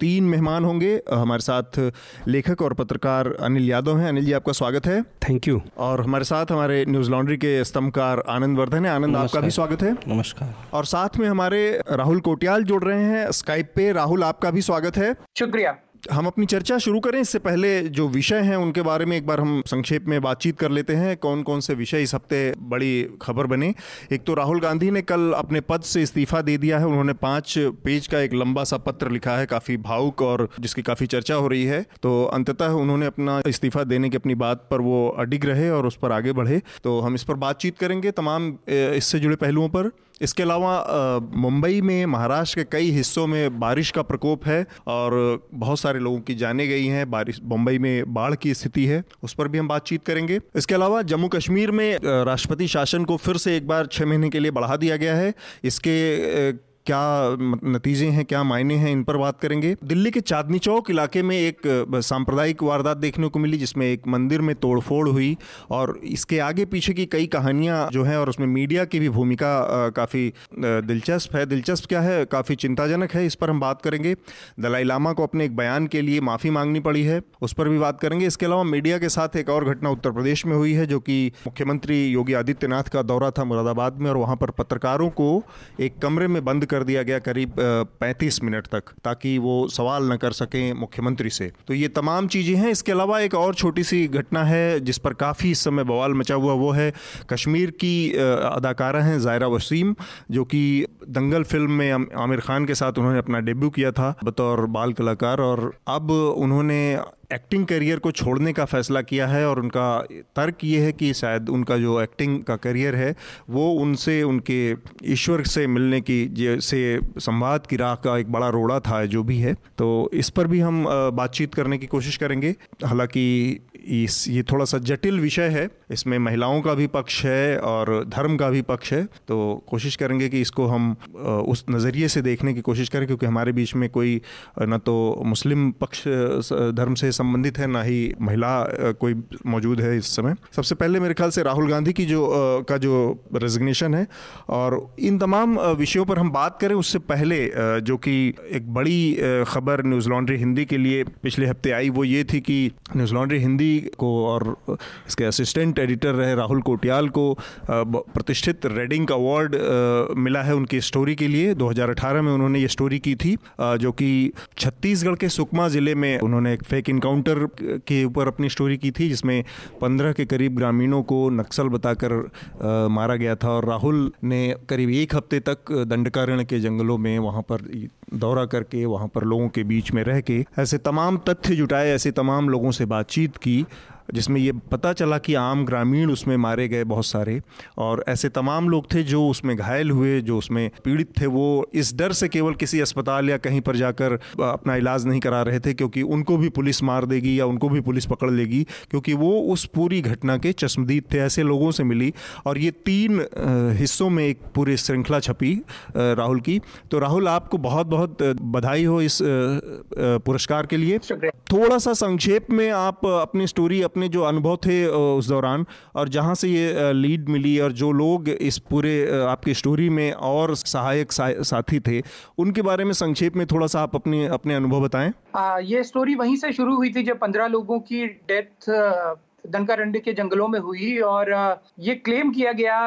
तीन मेहमान होंगे हमारे साथ लेखक और पत्रकार अनिल यादव हैं। अनिल जी आपका स्वागत है। थैंक यू और हमारे साथ हमारे न्यूज़ लॉन्ड्री के स्तंभकार आनंद वर्धन है। आनंद आपका भी स्वागत है। नमस्कार। और साथ में हमारे राहुल कोटियाल जुड़ रहे हैं। स्काइप पे राहुल आपका भी स्वागत है। शुक्रिया। हम अपनी चर्चा शुरू करें, इससे पहले जो विषय हैं, उनके बारे में एक बार हम संक्षेप में बातचीत कर लेते हैं। कौन कौन से विषय इस हफ़्ते बड़ी खबर बने? एक तो राहुल गांधी ने कल अपने पद से इस्तीफा दे दिया है। उन्होंने पाँच पेज का एक लंबा सा पत्र लिखा है, काफ़ी भावुक और जिसकी काफ़ी चर्चा हो रही है। तो अंततः उन्होंने अपना इस्तीफा देने की अपनी बात पर वो अडिग रहे और उस पर आगे बढ़े। तो हम इस पर बातचीत करेंगे तमाम इससे जुड़े पहलुओं पर। इसके अलावा मुंबई में, महाराष्ट्र के कई हिस्सों में बारिश का प्रकोप है और बहुत सारे लोगों की जाने गई हैं। बारिश, मुंबई में बाढ़ की स्थिति है, उस पर भी हम बातचीत करेंगे। इसके अलावा, जम्मू कश्मीर में राष्ट्रपति शासन को फिर से एक बार छः महीने के लिए बढ़ा दिया गया है। इसके क्या नतीजे हैं, क्या मायने हैं, इन पर बात करेंगे। दिल्ली के चांदनी चौक इलाके में एक सांप्रदायिक वारदात देखने को मिली, जिसमें एक मंदिर में तोड़फोड़ हुई और इसके आगे पीछे की कई कहानियाँ जो हैं और उसमें मीडिया की भी भूमिका काफ़ी दिलचस्प है। दिलचस्प क्या है? काफ़ी चिंताजनक है, इस पर हम बात करेंगे। दलाई लामा को अपने एक बयान के लिए माफ़ी मांगनी पड़ी है। उस पर भी बात करेंगे। इसके अलावा मीडिया के साथ एक और घटना उत्तर प्रदेश में हुई है, जो कि मुख्यमंत्री योगी आदित्यनाथ का दौरा था मुरादाबाद में और वहाँ पर पत्रकारों को एक कमरे में बंद कर कर दिया गया करीब 35 मिनट तक, ताकि वो सवाल न कर सकें मुख्यमंत्री से। तो ये तमाम चीज़ें हैं। इसके अलावा एक और छोटी सी घटना है, जिस पर काफ़ी इस समय बवाल मचा हुआ, वो है कश्मीर की अदाकारा हैं, ज़ायरा वसीम, जो कि दंगल फ़िल्म में आमिर खान के साथ उन्होंने अपना डेब्यू किया था, बतौर बाल कलाकार। और अब उन्होंने एक्टिंग करियर को छोड़ने का फैसला किया है और उनका तर्क ये है कि शायद उनका जो एक्टिंग का करियर है, वो उनसे, उनके ईश्वर से मिलने की, से संवाद की राह का एक बड़ा रोड़ा था, जो भी है। तो इस पर भी हम बातचीत करने की कोशिश करेंगे। हालाँकि इस, ये थोड़ा सा जटिल विषय है। इसमें महिलाओं का भी पक्ष है और धर्म का भी पक्ष है। तो कोशिश करेंगे कि इसको हम उस नज़रिए से देखने की कोशिश करें, क्योंकि हमारे बीच में कोई, न तो मुस्लिम पक्ष धर्म से संबंधित है, ना ही महिला कोई मौजूद है इस समय। सबसे पहले मेरे ख्याल से राहुल गांधी की जो का जो रेजिग्नेशन है और इन तमाम विषयों पर हम बात करें, उससे पहले जो कि एक बड़ी खबर न्यूज़ लॉन्ड्री हिंदी के लिए पिछले हफ़्ते आई, वो ये थी कि न्यूज़ लॉन्ड्री हिंदी को और इसके असिस्टेंट एडिटर रहे राहुल कोटियाल को प्रतिष्ठित रेडिंग अवार्ड मिला है उनकी स्टोरी के लिए। 2018 में उन्होंने ये स्टोरी की थी जो कि छत्तीसगढ़ के सुकमा ज़िले में उन्होंने एक फेक इनकाउंटर के ऊपर अपनी स्टोरी की थी, जिसमें पंद्रह के करीब ग्रामीणों को नक्सल बताकर मारा गया था और राहुल ने करीब एक हफ़्ते तक दंडकारण्य के जंगलों में वहाँ पर दौरा करके वहाँ पर लोगों के बीच में रह के ऐसे तमाम तथ्य जुटाए, ऐसे तमाम लोगों से बातचीत की जिसमें ये पता चला कि आम ग्रामीण उसमें मारे गए बहुत सारे और ऐसे तमाम लोग थे जो उसमें घायल हुए जो उसमें पीड़ित थे वो इस डर से केवल किसी अस्पताल या कहीं पर जाकर अपना इलाज नहीं करा रहे थे क्योंकि उनको भी पुलिस मार देगी या उनको भी पुलिस पकड़ लेगी क्योंकि वो उस पूरी घटना के चश्मदीद थे ऐसे लोगों से मिली। और ये तीन हिस्सों में एक पूरी श्रृंखला छपी राहुल की। तो राहुल आपको बहुत बहुत बधाई हो इस पुरस्कार के लिए। थोड़ा सा संक्षेप में आप अपनी स्टोरी अपनी अपने जो अनुभव थे उस दौरान और जहाँ से ये लीड मिली और जो लोग इस पूरे आपकी स्टोरी में और सहायक साथी थे उनके बारे में संक्षेप में थोड़ा सा आप अपने अपने अनुभव बताएँ। आ, ये स्टोरी वहीं से शुरू हुई थी जब पंद्रह लोगों की डेथ दनकारंडी के जंगलों में हुई और ये क्लेम किया गया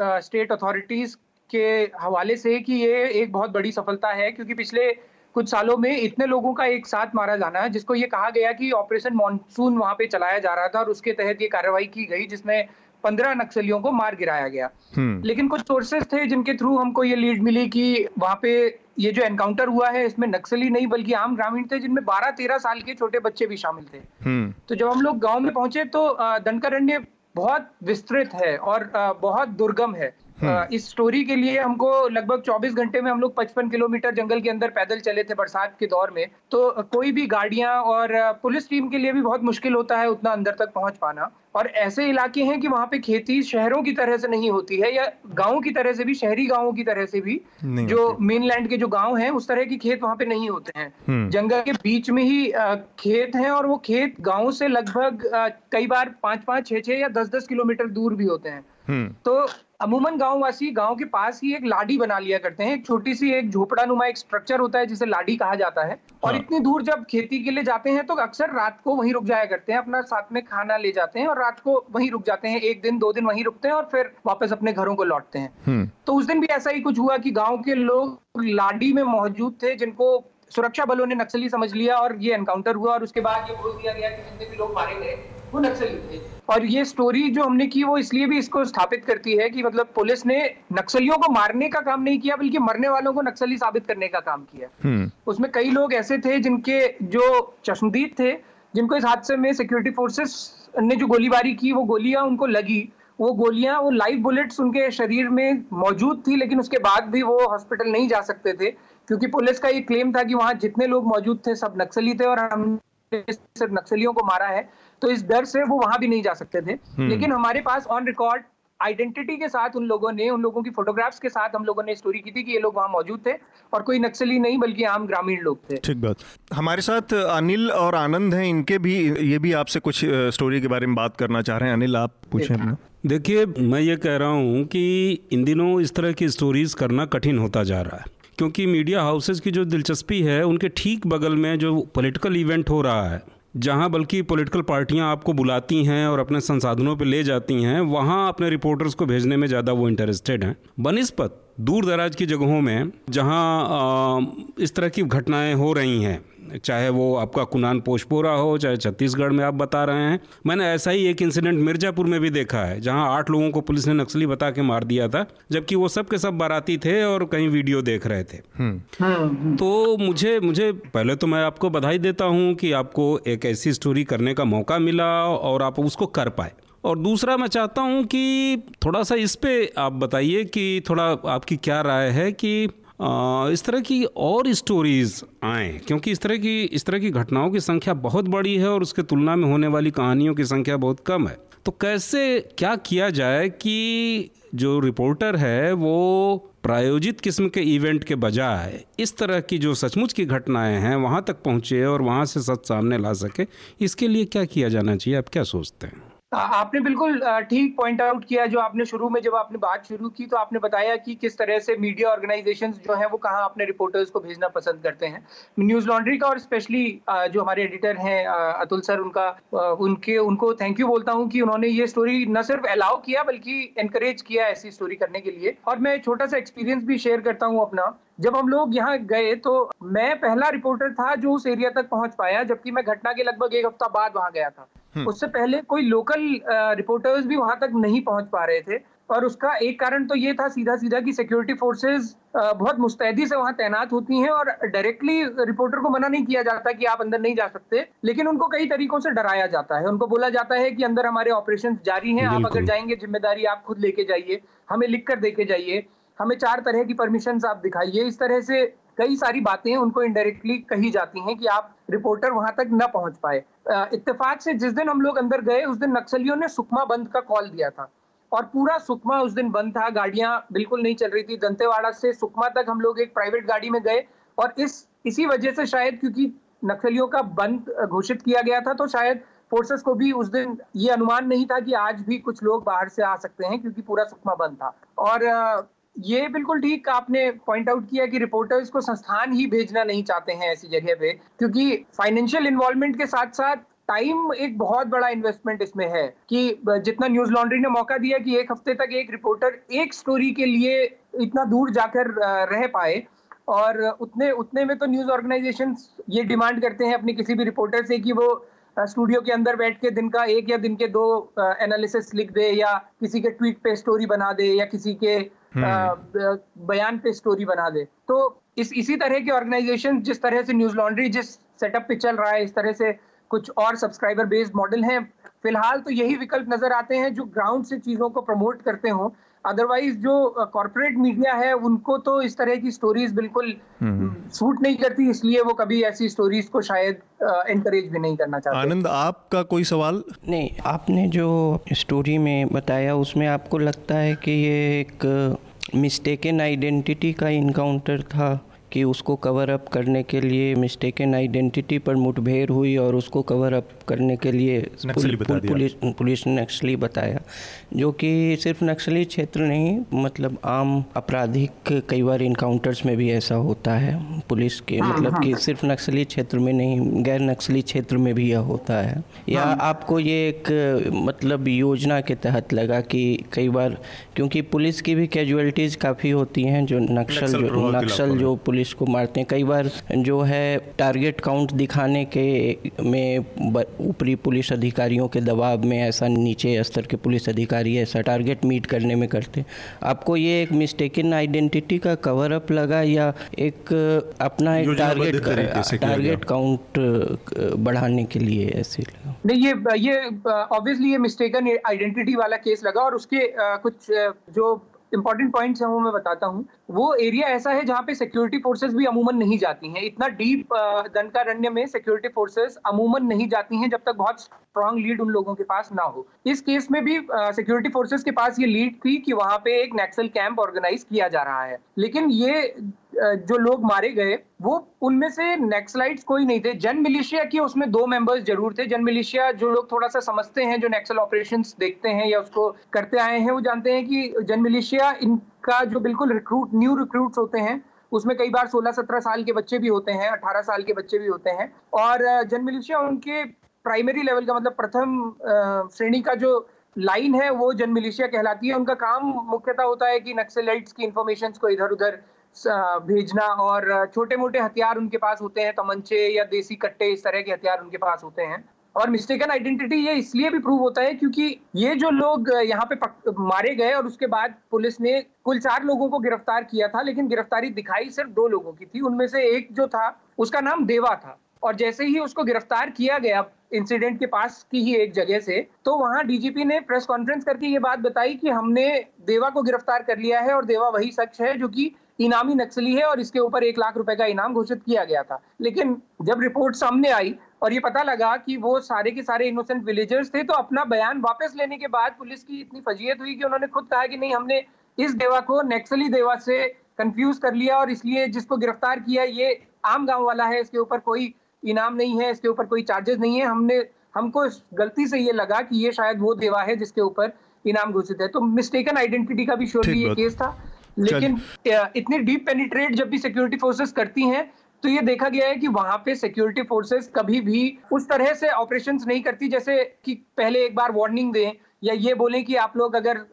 स्टेट अथॉरिटीज के हवाले से कि ये एक बहुत बड़ी सफलता है क्योंकि पिछले कुछ सालों में इतने लोगों का एक साथ मारा जाना है जिसको ये कहा गया कि ऑपरेशन मानसून वहाँ पे चलाया जा रहा था और उसके तहत ये कार्रवाई की गई जिसमें पंद्रह नक्सलियों को मार गिराया गया हम्म। लेकिन कुछ सोर्सेस थे जिनके थ्रू हमको ये लीड मिली कि वहाँ पे ये जो एनकाउंटर हुआ है इसमें नक्सली नहीं बल्कि आम ग्रामीण थे जिनमें बारह तेरह साल के छोटे बच्चे भी शामिल थे हम्म। तो जब हम लोग गाँव में पहुँचे तो दनकरण्य बहुत विस्तृत है और बहुत दुर्गम है। इस स्टोरी के लिए हमको लगभग 24 घंटे में हम लोग 55 किलोमीटर जंगल के अंदर पैदल चले थे बरसात के दौर में। तो कोई भी गाड़ियाँ और पुलिस टीम के लिए भी बहुत मुश्किल होता है उतना अंदर तक पहुँच पाना। और ऐसे इलाके हैं कि वहाँ पे खेती शहरों की तरह से नहीं होती है या गाँव की तरह से भी शहरी गाँवों की तरह से भी जो मेनलैंड के जो गाँव है उस तरह के खेत वहाँ पे नहीं होते हैं। हम्म। जंगल के बीच में ही खेत है और वो खेत गाँव से लगभग कई बार पाँच पाँच छह छह या दस दस किलोमीटर दूर भी होते हैं। हम्म। तो अमूमन गाँव वासी गाँव के पास ही एक लाडी बना लिया करते हैं एक छोटी सी एक झोपड़ा नुमा एक स्ट्रक्चर होता है जिसे लाडी कहा जाता है और हाँ। इतनी दूर जब खेती के लिए जाते हैं तो अक्सर रात को वहीं रुक जाया करते हैं अपना साथ में खाना ले जाते हैं और रात को वहीं रुक जाते हैं एक दिन दो दिन वहीं रुकते हैं और फिर वापस अपने घरों को लौटते हैं हम्म। तो उस दिन भी ऐसा ही कुछ हुआ कि गाँव के लोग लाडी में मौजूद थे जिनको सुरक्षा बलों ने नक्सली समझ लिया और ये एनकाउंटर हुआ और उसके बाद ये बोल दिया गया कि जितने भी लोग मारे गए वो नक्सली थे और ये स्टोरी जो हमने की वो इसलिए भी इसको स्थापित करती है कि मतलब पुलिस ने नक्सलियों को मारने का काम नहीं किया बल्कि मरने वालों को नक्सली साबित करने का काम किया। हम्म। उसमें कई लोग ऐसे थे जिनके जो चश्मदीद थे जिनको इस हादसे में सिक्योरिटी फोर्सेस ने जो गोलीबारी की वो गोलियाँ उनको लगी। वो गोलियाँ वो लाइव बुलेट्स उनके शरीर में मौजूद थी लेकिन उसके बाद भी वो हॉस्पिटल नहीं जा सकते थे क्योंकि पुलिस का ये क्लेम था कि वहाँ जितने लोग मौजूद थे सब नक्सली थे और हमने सिर्फ़ नक्सलियों को मारा है। तो इस डर से वो वहाँ भी नहीं जा सकते थे। हम्म। लेकिन हमारे पास ऑन रिकॉर्ड आइडेंटिटी के साथ उन लोगों ने उन लोगों की फोटोग्राफ्स के साथ हम लोगों ने स्टोरी की थी कि ये लोग वहाँ मौजूद थे और कोई नक्सली नहीं बल्कि आम ग्रामीण लोग थे। ठीक बात। हमारे साथ अनिल और आनंद हैं इनके भी ये भी आपसे कुछ स्टोरी के बारे में बात करना चाह रहे हैं। अनिल आप पूछें अपना। देखिए मैं ये कह रहा हूँ कि इन दिनों इस तरह की स्टोरीज करना कठिन होता जा रहा है। क्योंकि मीडिया हाउसेस की जो दिलचस्पी है उनके ठीक बगल में जो पॉलिटिकल इवेंट हो रहा है जहाँ बल्कि पॉलिटिकल पार्टियाँ आपको बुलाती हैं और अपने संसाधनों पर ले जाती हैं, वहाँ अपने रिपोर्टर्स को भेजने में ज़्यादा वो इंटरेस्टेड हैं। बनस्पत दूर दराज की जगहों में, जहाँ इस तरह की घटनाएँ हो रही हैं चाहे वो आपका कुनान पोशपोरा हो चाहे छत्तीसगढ़ में आप बता रहे हैं। मैंने ऐसा ही एक इंसिडेंट मिर्जापुर में भी देखा है जहाँ आठ लोगों को पुलिस ने नक्सली बता के मार दिया था जबकि वो सब के सब बाराती थे और कहीं वीडियो देख रहे थे। हम्म। तो मुझे मुझे पहले तो मैं आपको बधाई देता हूँ कि आपको एक ऐसी स्टोरी करने का मौका मिला और आप उसको कर पाए। और दूसरा मैं चाहता हूँ कि थोड़ा सा इस पे आप बताइए कि थोड़ा आपकी क्या राय है कि इस तरह की और स्टोरीज आए, क्योंकि इस तरह की, इस तरह की घटनाओं की संख्या बहुत बड़ी है और उसके तुलना में होने वाली कहानियों की संख्या बहुत कम है। तो कैसे, क्या किया जाए कि जो रिपोर्टर है, वो प्रायोजित किस्म के इवेंट के बजाय इस तरह की जो सचमुच की घटनाएँ हैं, वहाँ तक पहुँचे और वहाँ से सच सामने ला सके, इसके लिए क्या किया जाना चाहिए, आप क्या सोचते हैं? आपने बिल्कुल ठीक पॉइंट आउट किया जो आपने शुरू में जब आपने बात शुरू की तो आपने बताया कि किस तरह से मीडिया ऑर्गेनाइजेशंस जो हैं, वो कहाँ अपने रिपोर्टर्स को भेजना पसंद करते हैं। न्यूज़ लॉन्ड्री का और स्पेशली जो हमारे एडिटर हैं अतुल सर, उनका उनके, उनको थैंक यू बोलता हूँ कि उन्होंने ये स्टोरी न सिर्फ़ अलाउ किया, बल्कि एनकरेज किया ऐसी स्टोरी करने के लिए। और मैं छोटा सा एक्सपीरियंस भी शेयर करता हूँ अपना। जब हम लोग यहाँ गए तो मैं पहला रिपोर्टर था जो उस एरिया तक पहुँच पाया, जबकि मैं घटना के लगभग एक हफ़्ता बाद वहाँ गया था। उससे पहले कोई लोकल रिपोर्टर्स भी वहाँ तक नहीं पहुँच पा रहे थे। और उसका एक कारण तो ये था सीधा सीधा कि सिक्योरिटी फोर्सेस बहुत मुस्तैदी से वहाँ तैनात होती हैं और डायरेक्टली रिपोर्टर को मना नहीं किया जाता कि आप अंदर नहीं जा सकते लेकिन उनको कई तरीकों से डराया जाता है। उनको बोला जाता है कि अंदर हमारे ऑपरेशन जारी हैं आप अगर जाएँगे ज़िम्मेदारी आप खुद लेके जाइए हमें लिख कर देके जाइए हमें चार तरह की परमिशन आप दिखाइए। इस तरह से कई सारी बातें उनको इनडायरेक्टली कही जाती हैं कि आप रिपोर्टर वहाँ तक न पहुँच पाए। इत्तेफाक से जिस दिन हम लोग अंदर गए, उस दिन नक्सलियों ने सुकमा बंद का कॉल दिया था। और पूरा सुकमा उस दिन बंद था। गाड़ियाँ बिल्कुल नहीं चल रही थी। दंतेवाड़ा से सुकमा तक हम लोग एक प्राइवेट गाड़ी में गए और इस, इसी वजह से शायद क्योंकि नक्सलियों का बंद घोषित किया गया था तो शायद फोर्सेस को भी उस दिन ये अनुमान नहीं था कि आज भी कुछ लोग बाहर से आ सकते हैं, क्योंकि पूरा सुकमा बंद था। और ये बिल्कुल ठीक आपने पॉइंट आउट किया कि रिपोर्टर्स को संस्थान ही भेजना नहीं चाहते हैं ऐसी जगह पे, क्योंकि फाइनेंशियल इन्वॉल्वमेंट के साथ साथ टाइम एक बहुत बड़ा इन्वेस्टमेंट इसमें है कि जितना न्यूज़ लॉन्ड्री ने मौका दिया कि एक हफ़्ते तक एक रिपोर्टर एक स्टोरी के लिए इतना दूर जाकर रह पाए, और उतने उतने में तो न्यूज़ ऑर्गेनाइजेशन ये डिमांड करते हैं अपने किसी भी रिपोर्टर से कि वो स्टूडियो के अंदर बैठ के दिन का एक या दिन के दो एनालिसिस लिख दे या किसी के ट्वीट पे स्टोरी बना दे या किसी के हम्म। बयान पे स्टोरी बना दे। तो इस इसी तरह के ऑर्गेनाइजेशन जिस तरह से न्यूज़ लॉन्ड्री जिस सेटअप पे चल रहा है इस तरह से कुछ और सब्सक्राइबर बेस्ड मॉडल हैं। फ़िलहाल तो यही विकल्प नज़र आते हैं जो ग्राउंड से चीज़ों को प्रमोट करते हो। अदरवाइज़ जो कॉरपोरेट मीडिया है उनको तो इस तरह की स्टोरीज बिल्कुल सूट नहीं करती इसलिए वो कभी ऐसी स्टोरीज को शायद एनकरेज भी नहीं करना चाहते। आनंद आपका कोई सवाल? नहीं आपने जो स्टोरी में बताया उसमें आपको लगता है कि ये एक मिस्टेकन आइडेंटिटी का इनकाउंटर था कि उसको कवर अप करने के लिए मिस्टेकन आइडेंटिटी पर मुठभेड़ हुई और उसको कवर अप करने के लिए पुल, पुल, पुलिस पुलिस ने नक्सली बताया जो कि सिर्फ़ नक्सली क्षेत्र नहीं मतलब आम आपराधिक कई बार इनकाउंटर्स में भी ऐसा होता है पुलिस के हाँ, मतलब हाँ। कि सिर्फ़ नक्सली क्षेत्र में नहीं गैर नक्सली क्षेत्र में भी यह होता है या हाँ। आपको ये एक मतलब योजना के तहत लगा कि कई बार क्योंकि पुलिस की भी कैजुअलिटीज़ काफ़ी होती हैं जो नक्सल जो नक्सल जो पुलिस को मारते हैं कई बार जो है टारगेट काउंट दिखाने के में ऊपरी पुलिस अधिकारियों के दबाव में ऐसा नीचे स्तर के पुलिस अधिकारी ऐसा टारगेट मीट करने में करते। आपको ये एक मिस्टेकन आइडेंटिटी का कवर अप लगा या एक अपना एक टारगेट टारगेट काउंट बढ़ाने के लिए ऐसे लगा। नहीं ये ये ऑब्वियसली ये मिस्टेकन आइडेंटिटी वाला केस लगा और उसके कुछ जो इंपॉर्टेंट पॉइंट्स हैं वो मैं बताता हूँ। वो एरिया ऐसा है जहाँ पे सिक्योरिटी फोर्सेस भी अमूमन नहीं जाती हैं। इतना डीप दंडकारण्य में सिक्योरिटी फोर्सेस अमूमन नहीं जाती हैं जब तक बहुत स्ट्रांग लीड उन लोगों के पास ना हो। इस केस में भी सिक्योरिटी फोर्सेज के पास ये लीड थी कि वहाँ पे एक नेक्सल कैंप ऑर्गेनाइज किया जा रहा है। लेकिन ये जो लोग मारे गए, वो उनमें से नेक्सलाइट्स कोई नहीं थे। जन मिलिशिया के उसमें दो मेंबर्स ज़रूर थे। जन मिलिशिया जो लोग थोड़ा सा समझते हैं, जो नेक्सल ऑपरेशंस देखते हैं या उसको करते आए हैं, वो जानते हैं कि जन मिलिशिया इनका जो बिल्कुल रिक्रूट न्यू रिक्रूट्स होते हैं, उसमें कई बार 16-17 साल के बच्चे भी होते हैं 18 साल के बच्चे भी होते हैं। और जन मिलिशिया उनके प्राइमरी लेवल का मतलब प्रथम श्रेणी का जो लाइन है, वो जन मिलिशिया कहलाती है। उनका काम मुख्यतः होता है कि नक्सलाइट्स की इंफॉर्मेशन को इधर उधर भेजना और छोटे मोटे हथियार उनके पास होते हैं, तमंचे या देसी कट्टे, इस तरह के हथियार उनके पास होते हैं। और मिस्टेकन आइडेंटिटी ये इसलिए भी प्रूव होता है क्योंकि ये जो लोग यहाँ पे मारे गए और उसके बाद पुलिस ने कुल चार लोगों को गिरफ़्तार किया था, लेकिन गिरफ्तारी दिखाई सिर्फ़ दो लोगों की थी। उनमें से एक जो था, उसका नाम देवा था। और जैसे ही उसको गिरफ़्तार किया गया इंसिडेंट के पास की ही एक जगह से तो वहाँ डीजीपी ने प्रेस कॉन्फ्रेंस करके ये बात बताई कि हमने देवा को गिरफ़्तार कर लिया है और देवा वही शख्स है जो कि इनामी नक्सली है और इसके ऊपर एक लाख रुपए का इनाम घोषित किया गया था। लेकिन जब रिपोर्ट सामने आई और ये पता लगा कि वो सारे के सारे इनोसेंट विलेजर्स थे तो अपना बयान वापस लेने के बाद पुलिस की इतनी फजीयत हुई कि उन्होंने खुद कहा कि नहीं हमने इस देवा को नक्सली देवा से कंफ्यूज कर लिया और इसलिए जिसको गिरफ़्तार किया ये आम गाँव वाला है इसके ऊपर कोई इनाम नहीं है इसके ऊपर कोई चार्जेस नहीं है। हमने हमको गलती से ये लगा कि ये शायद वो देवा है जिसके ऊपर इनाम घोषित है। तो मिस्टेकन आइडेंटिटी का भी श्योरली ये केस था। लेकिन इतनी डीप पेनिट्रेट जब भी सिक्योरिटी फोर्सेस करती हैं तो ये देखा गया है कि वहाँ पे सिक्योरिटी फोर्सेस कभी भी उस तरह से ऑपरेशंस नहीं करती, जैसे कि पहले एक बार वार्निंग दें, या ये बोलें कि आप लोग अगर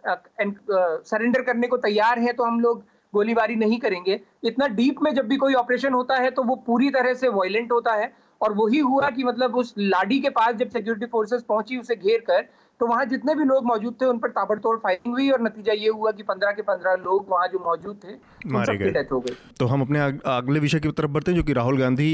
सरेंडर करने को तैयार हैं तो हम लोग गोलीबारी नहीं करेंगे। इतना डीप में जब भी कोई ऑपरेशन होता है तो वो पूरी तरह से वायलेंट होता है, और वही हुआ कि मतलब उस लाडी के पास जब सिक्योरिटी फोर्सेस पहुँची, उसे घेर कर तो वहाँ जितने भी लोग मौजूद थे उन पर ताबड़तोड़ फायरिंग हुई और नतीजा ये हुआ कि पंद्रह के पंद्रह लोग वहाँ जो मौजूद थे मारे गए। डेथ हो गई। तो हम अपने अगले विषय की तरफ़ बढ़ते हैं जो कि राहुल गांधी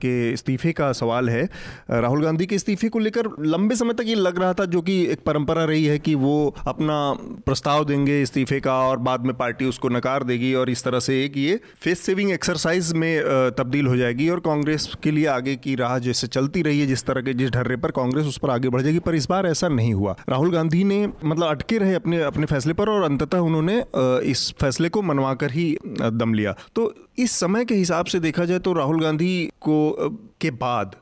के इस्तीफे का सवाल है। राहुल गांधी के इस्तीफे को लेकर लंबे समय तक ये लग रहा था जो कि एक परंपरा रही है कि वो अपना प्रस्ताव देंगे इस्तीफे का और बाद में पार्टी उसको नकार देगी और इस तरह से एक ये फेस सेविंग एक्सरसाइज में तब्दील हो जाएगी और कांग्रेस के लिए आगे की राह जैसे चलती रही है जिस तरह के जिस ढर्रे पर कांग्रेस उस पर आगे बढ़ जाएगी। पर इस बार ऐसा नहीं हुआ। हुआ। राहुल गांधी ने मतलब अटके रहे अपने अपने फैसले पर और अंततः उन्होंने इस फैसले को मनवा कर ही दम लिया। तो इस समय के हिसाब से देखा जाए तो राहुल गांधी को के बाद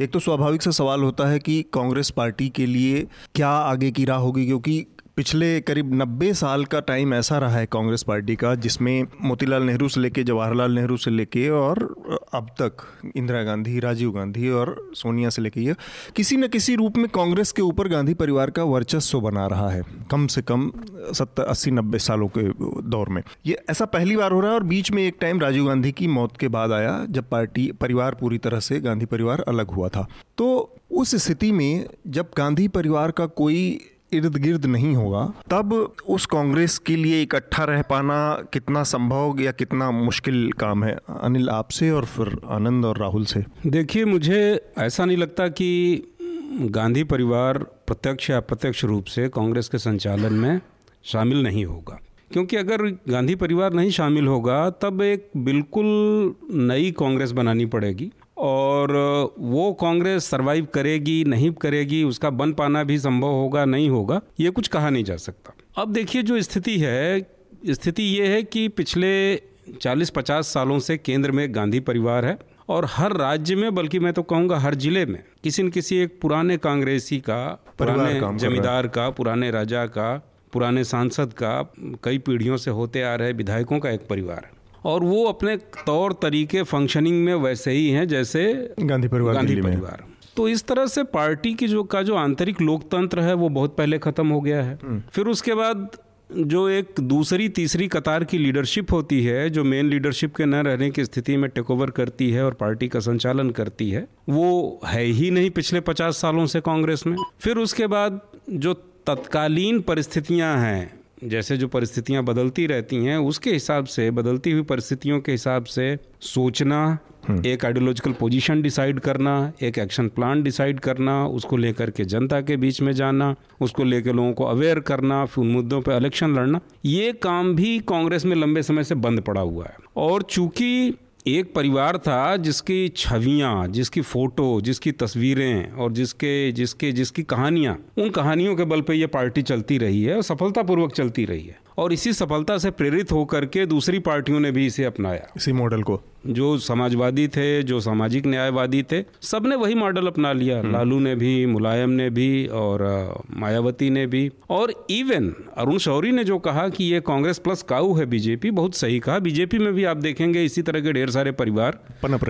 एक तो स्वाभाविक सा सवाल होता है कि कांग्रेस पार्टी के लिए क्या आगे की राह होगी, क्योंकि पिछले करीब 90 साल का टाइम ऐसा रहा है कांग्रेस पार्टी का, जिसमें मोतीलाल नेहरू से लेके, जवाहरलाल नेहरू से लेके और अब तक इंदिरा गांधी, राजीव गांधी और सोनिया से लेके ये, किसी न किसी रूप में कांग्रेस के ऊपर गांधी परिवार का वर्चस्व बना रहा है, कम से कम सत्तर, अस्सी, नब्बे सालों के दौर में। ये ऐसा पहली बार हो रहा है और बीच में एक टाइम राजीव गांधी की मौत के बाद आया, जब पार्टी, परिवार पूरी तरह से गांधी परिवार अलग हुआ था। तो उस स्थिति में जब गांधी परिवार का कोई इर्द गिर्द नहीं होगा। तब उस कांग्रेस के लिए इकट्ठा रह पाना कितना संभव या कितना मुश्किल काम है? अनिल आपसे और फिर आनंद और राहुल से। देखिए मुझे ऐसा नहीं लगता कि गांधी परिवार प्रत्यक्ष या अप्रत्यक्ष रूप से कांग्रेस के संचालन में शामिल नहीं होगा। क्योंकि अगर गांधी परिवार नहीं शामिल होगा तब एक बिल्कुल नई कांग्रेस बनानी पड़ेगी। और वो कांग्रेस सरवाइव करेगी नहीं करेगी उसका बन पाना भी संभव होगा नहीं होगा ये कुछ कहा नहीं जा सकता। अब देखिए जो स्थिति है स्थिति ये है कि पिछले 40-50 सालों से केंद्र में गांधी परिवार है और हर राज्य में बल्कि मैं तो कहूँगा हर ज़िले में किसी न किसी एक पुराने कांग्रेसी का पुराने जमींदार का पुराने राजा का पुराने सांसद का कई पीढ़ियों से होते आ रहे विधायकों का एक परिवार है। और वो अपने तौर तरीके फंक्शनिंग में वैसे ही हैं जैसे गांधी परिवार गांधी परिवार। तो इस तरह से पार्टी की जो का जो आंतरिक लोकतंत्र है वो बहुत पहले खत्म हो गया है। हम्म। फिर उसके बाद जो एक दूसरी तीसरी कतार की लीडरशिप होती है जो मेन लीडरशिप के न रहने की स्थिति में टेक ओवर करती है और पार्टी का संचालन करती है वो है ही नहीं पिछले पचास सालों से कांग्रेस में। फिर उसके बाद जो तत्कालीन परिस्थितियाँ हैं जैसे जो परिस्थितियाँ बदलती रहती हैं उसके हिसाब से बदलती हुई परिस्थितियों के हिसाब से सोचना हम्म। एक आइडियोलॉजिकल पोजीशन डिसाइड करना एक एक्शन प्लान डिसाइड करना उसको लेकर के जनता के बीच में जाना उसको लेकर लोगों को अवेयर करना फिर उन मुद्दों पर इलेक्शन लड़ना ये काम भी कांग्रेस में लंबे समय से बंद पड़ा हुआ है और चूँकि एक परिवार था जिसकी छवियाँ, जिसकी फ़ोटो, जिसकी तस्वीरें और जिसके जिसके, जिसकी कहानियाँ, उन कहानियों के बल पे ये पार्टी चलती रही है और सफलतापूर्वक चलती रही है। और इसी सफलता से प्रेरित होकर के दूसरी पार्टियों ने भी इसे अपनाया। इसी मॉडल को। जो समाजवादी थे जो सामाजिक न्यायवादी थे सबने वही मॉडल अपना लिया। हम्म। लालू ने भी मुलायम ने भी और मायावती ने भी। और इवन अरुण शौरी ने जो कहा कि ये कांग्रेस प्लस काऊ है बीजेपी बहुत सही कहा। बीजेपी में भी आप देखेंगे इसी तरह के ढेर सारे परिवार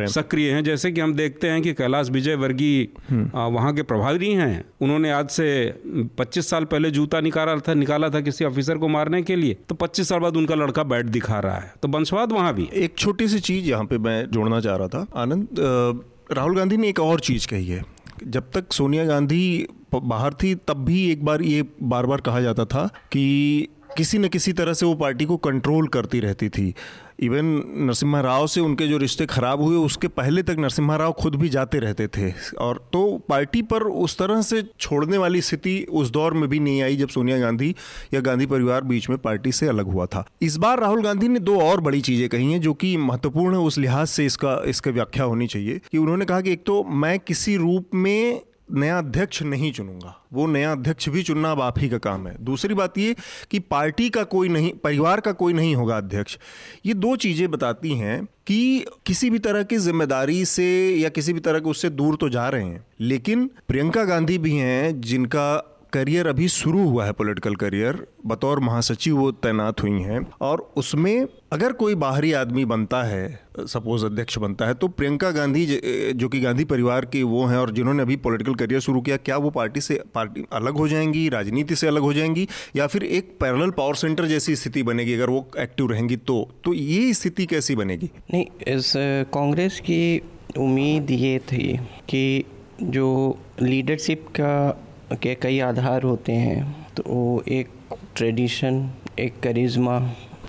सक्रिय हैं। जैसे कि हम देखते हैं कि कैलाश विजय वर्गीय हम्म। वहाँ के प्रभारी हैं। उन्होंने आज से 25 साल पहले जूता निकाला था निकाला था किसी ऑफिसर को मारने के लिए तो 25 साल बाद उनका लड़का बैट दिखा रहा है। तो वंशवाद वहाँ भी। एक छोटी सी चीज़ यहाँ पे मैं जोड़ना चाह रहा था। आनंद राहुल गांधी ने एक और चीज़ कही है। जब तक सोनिया गांधी बाहर थी, तब भी एक बार ये बार बार कहा जाता था कि किसी न किसी तरह से वो पार्टी को कंट्रोल करती रहती थी। इवन नरसिम्हा राव से उनके जो रिश्ते खराब हुए, उसके पहले तक नरसिम्हा राव खुद भी जाते रहते थे। और तो पार्टी पर उस तरह से छोड़ने वाली स्थिति उस दौर में भी नहीं आई जब सोनिया गांधी या गांधी परिवार बीच में पार्टी से अलग हुआ था। इस बार राहुल गांधी ने दो और बड़ी चीज़ें कही हैं जो कि महत्वपूर्ण है, उस लिहाज से इसका इसका व्याख्या होनी चाहिए कि उन्होंने कहा कि एक तो मैं किसी रूप में नया अध्यक्ष नहीं चुनूँगा। वो नया अध्यक्ष भी चुनना अब आप ही का काम है। दूसरी बात ये कि पार्टी का कोई नहीं, परिवार का कोई नहीं होगा अध्यक्ष। ये दो चीज़ें बताती हैं कि किसी भी तरह की ज़िम्मेदारी से या किसी भी तरह के उससे दूर तो जा रहे हैं। लेकिन प्रियंका गांधी भी हैं जिनका करियर अभी शुरू हुआ है पॉलिटिकल करियर। बतौर महासचिव वो तैनात हुई हैं। और उसमें अगर कोई बाहरी आदमी बनता है, सपोज़ अध्यक्ष बनता है तो प्रियंका गांधी जो कि गांधी परिवार के वो हैं और जिन्होंने अभी पॉलिटिकल करियर शुरू किया, क्या वो पार्टी से, पार्टी अलग हो जाएँगी, राजनीति से अलग हो जाएँगी, या फिर एक पैरल पावर सेंटर जैसी स्थिति बनेगी, अगर वो एक्टिव रहेंगी तो? तो ये स्थिति कैसी बनेगी? नहीं, इस कांग्रेस की उम्मीद ये थी कि जो लीडरशिप का के कई आधार होते हैं। तो एक ट्रेडिशन एक करिश्मा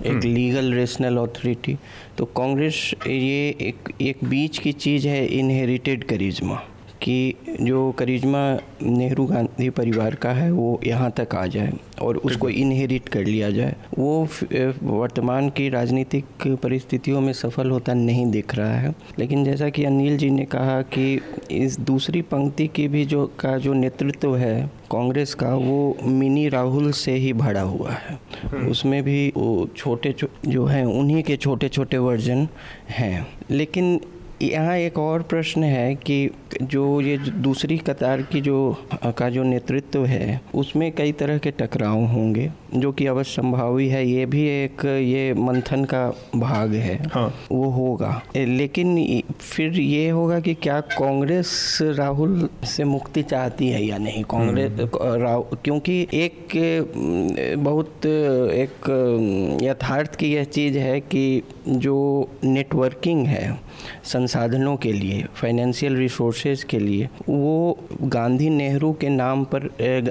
एक लीगल रेशनल अथॉरिटी तो कांग्रेस ये एक एक बीच की चीज़ है इनहेरिटेड करिश्मा। कि जो करिश्मा नेहरू गांधी परिवार का है वो यहाँ तक आ जाए और उसको इनहेरिट कर लिया जाए। वो वर्तमान की राजनीतिक परिस्थितियों में सफल होता नहीं दिख रहा है। लेकिन जैसा कि अनिल जी ने कहा कि इस दूसरी पंक्ति की भी जो का जो नेतृत्व है कांग्रेस का वो मिनी राहुल से ही भरा हुआ है। हम्म। उसमें भी वो छोटे जो हैं उन्हीं के छोटे छोटे वर्जन हैं। लेकिन यहाँ एक और प्रश्न है कि जो ये दूसरी कतार की जो का जो नेतृत्व है उसमें कई तरह के टकराव होंगे जो कि अवश्य संभावी है ये भी एक ये मंथन का भाग है हाँ। वो होगा लेकिन फिर ये होगा कि क्या कांग्रेस राहुल से मुक्ति चाहती है या नहीं कांग्रेस हम्म। राहुल क्योंकि एक बहुत एक यथार्थ की यह चीज़ है कि जो नेटवर्किंग है संसाधनों के लिए फाइनेंशियल रिसोर्सेज के लिए वो गांधी नेहरू के नाम पर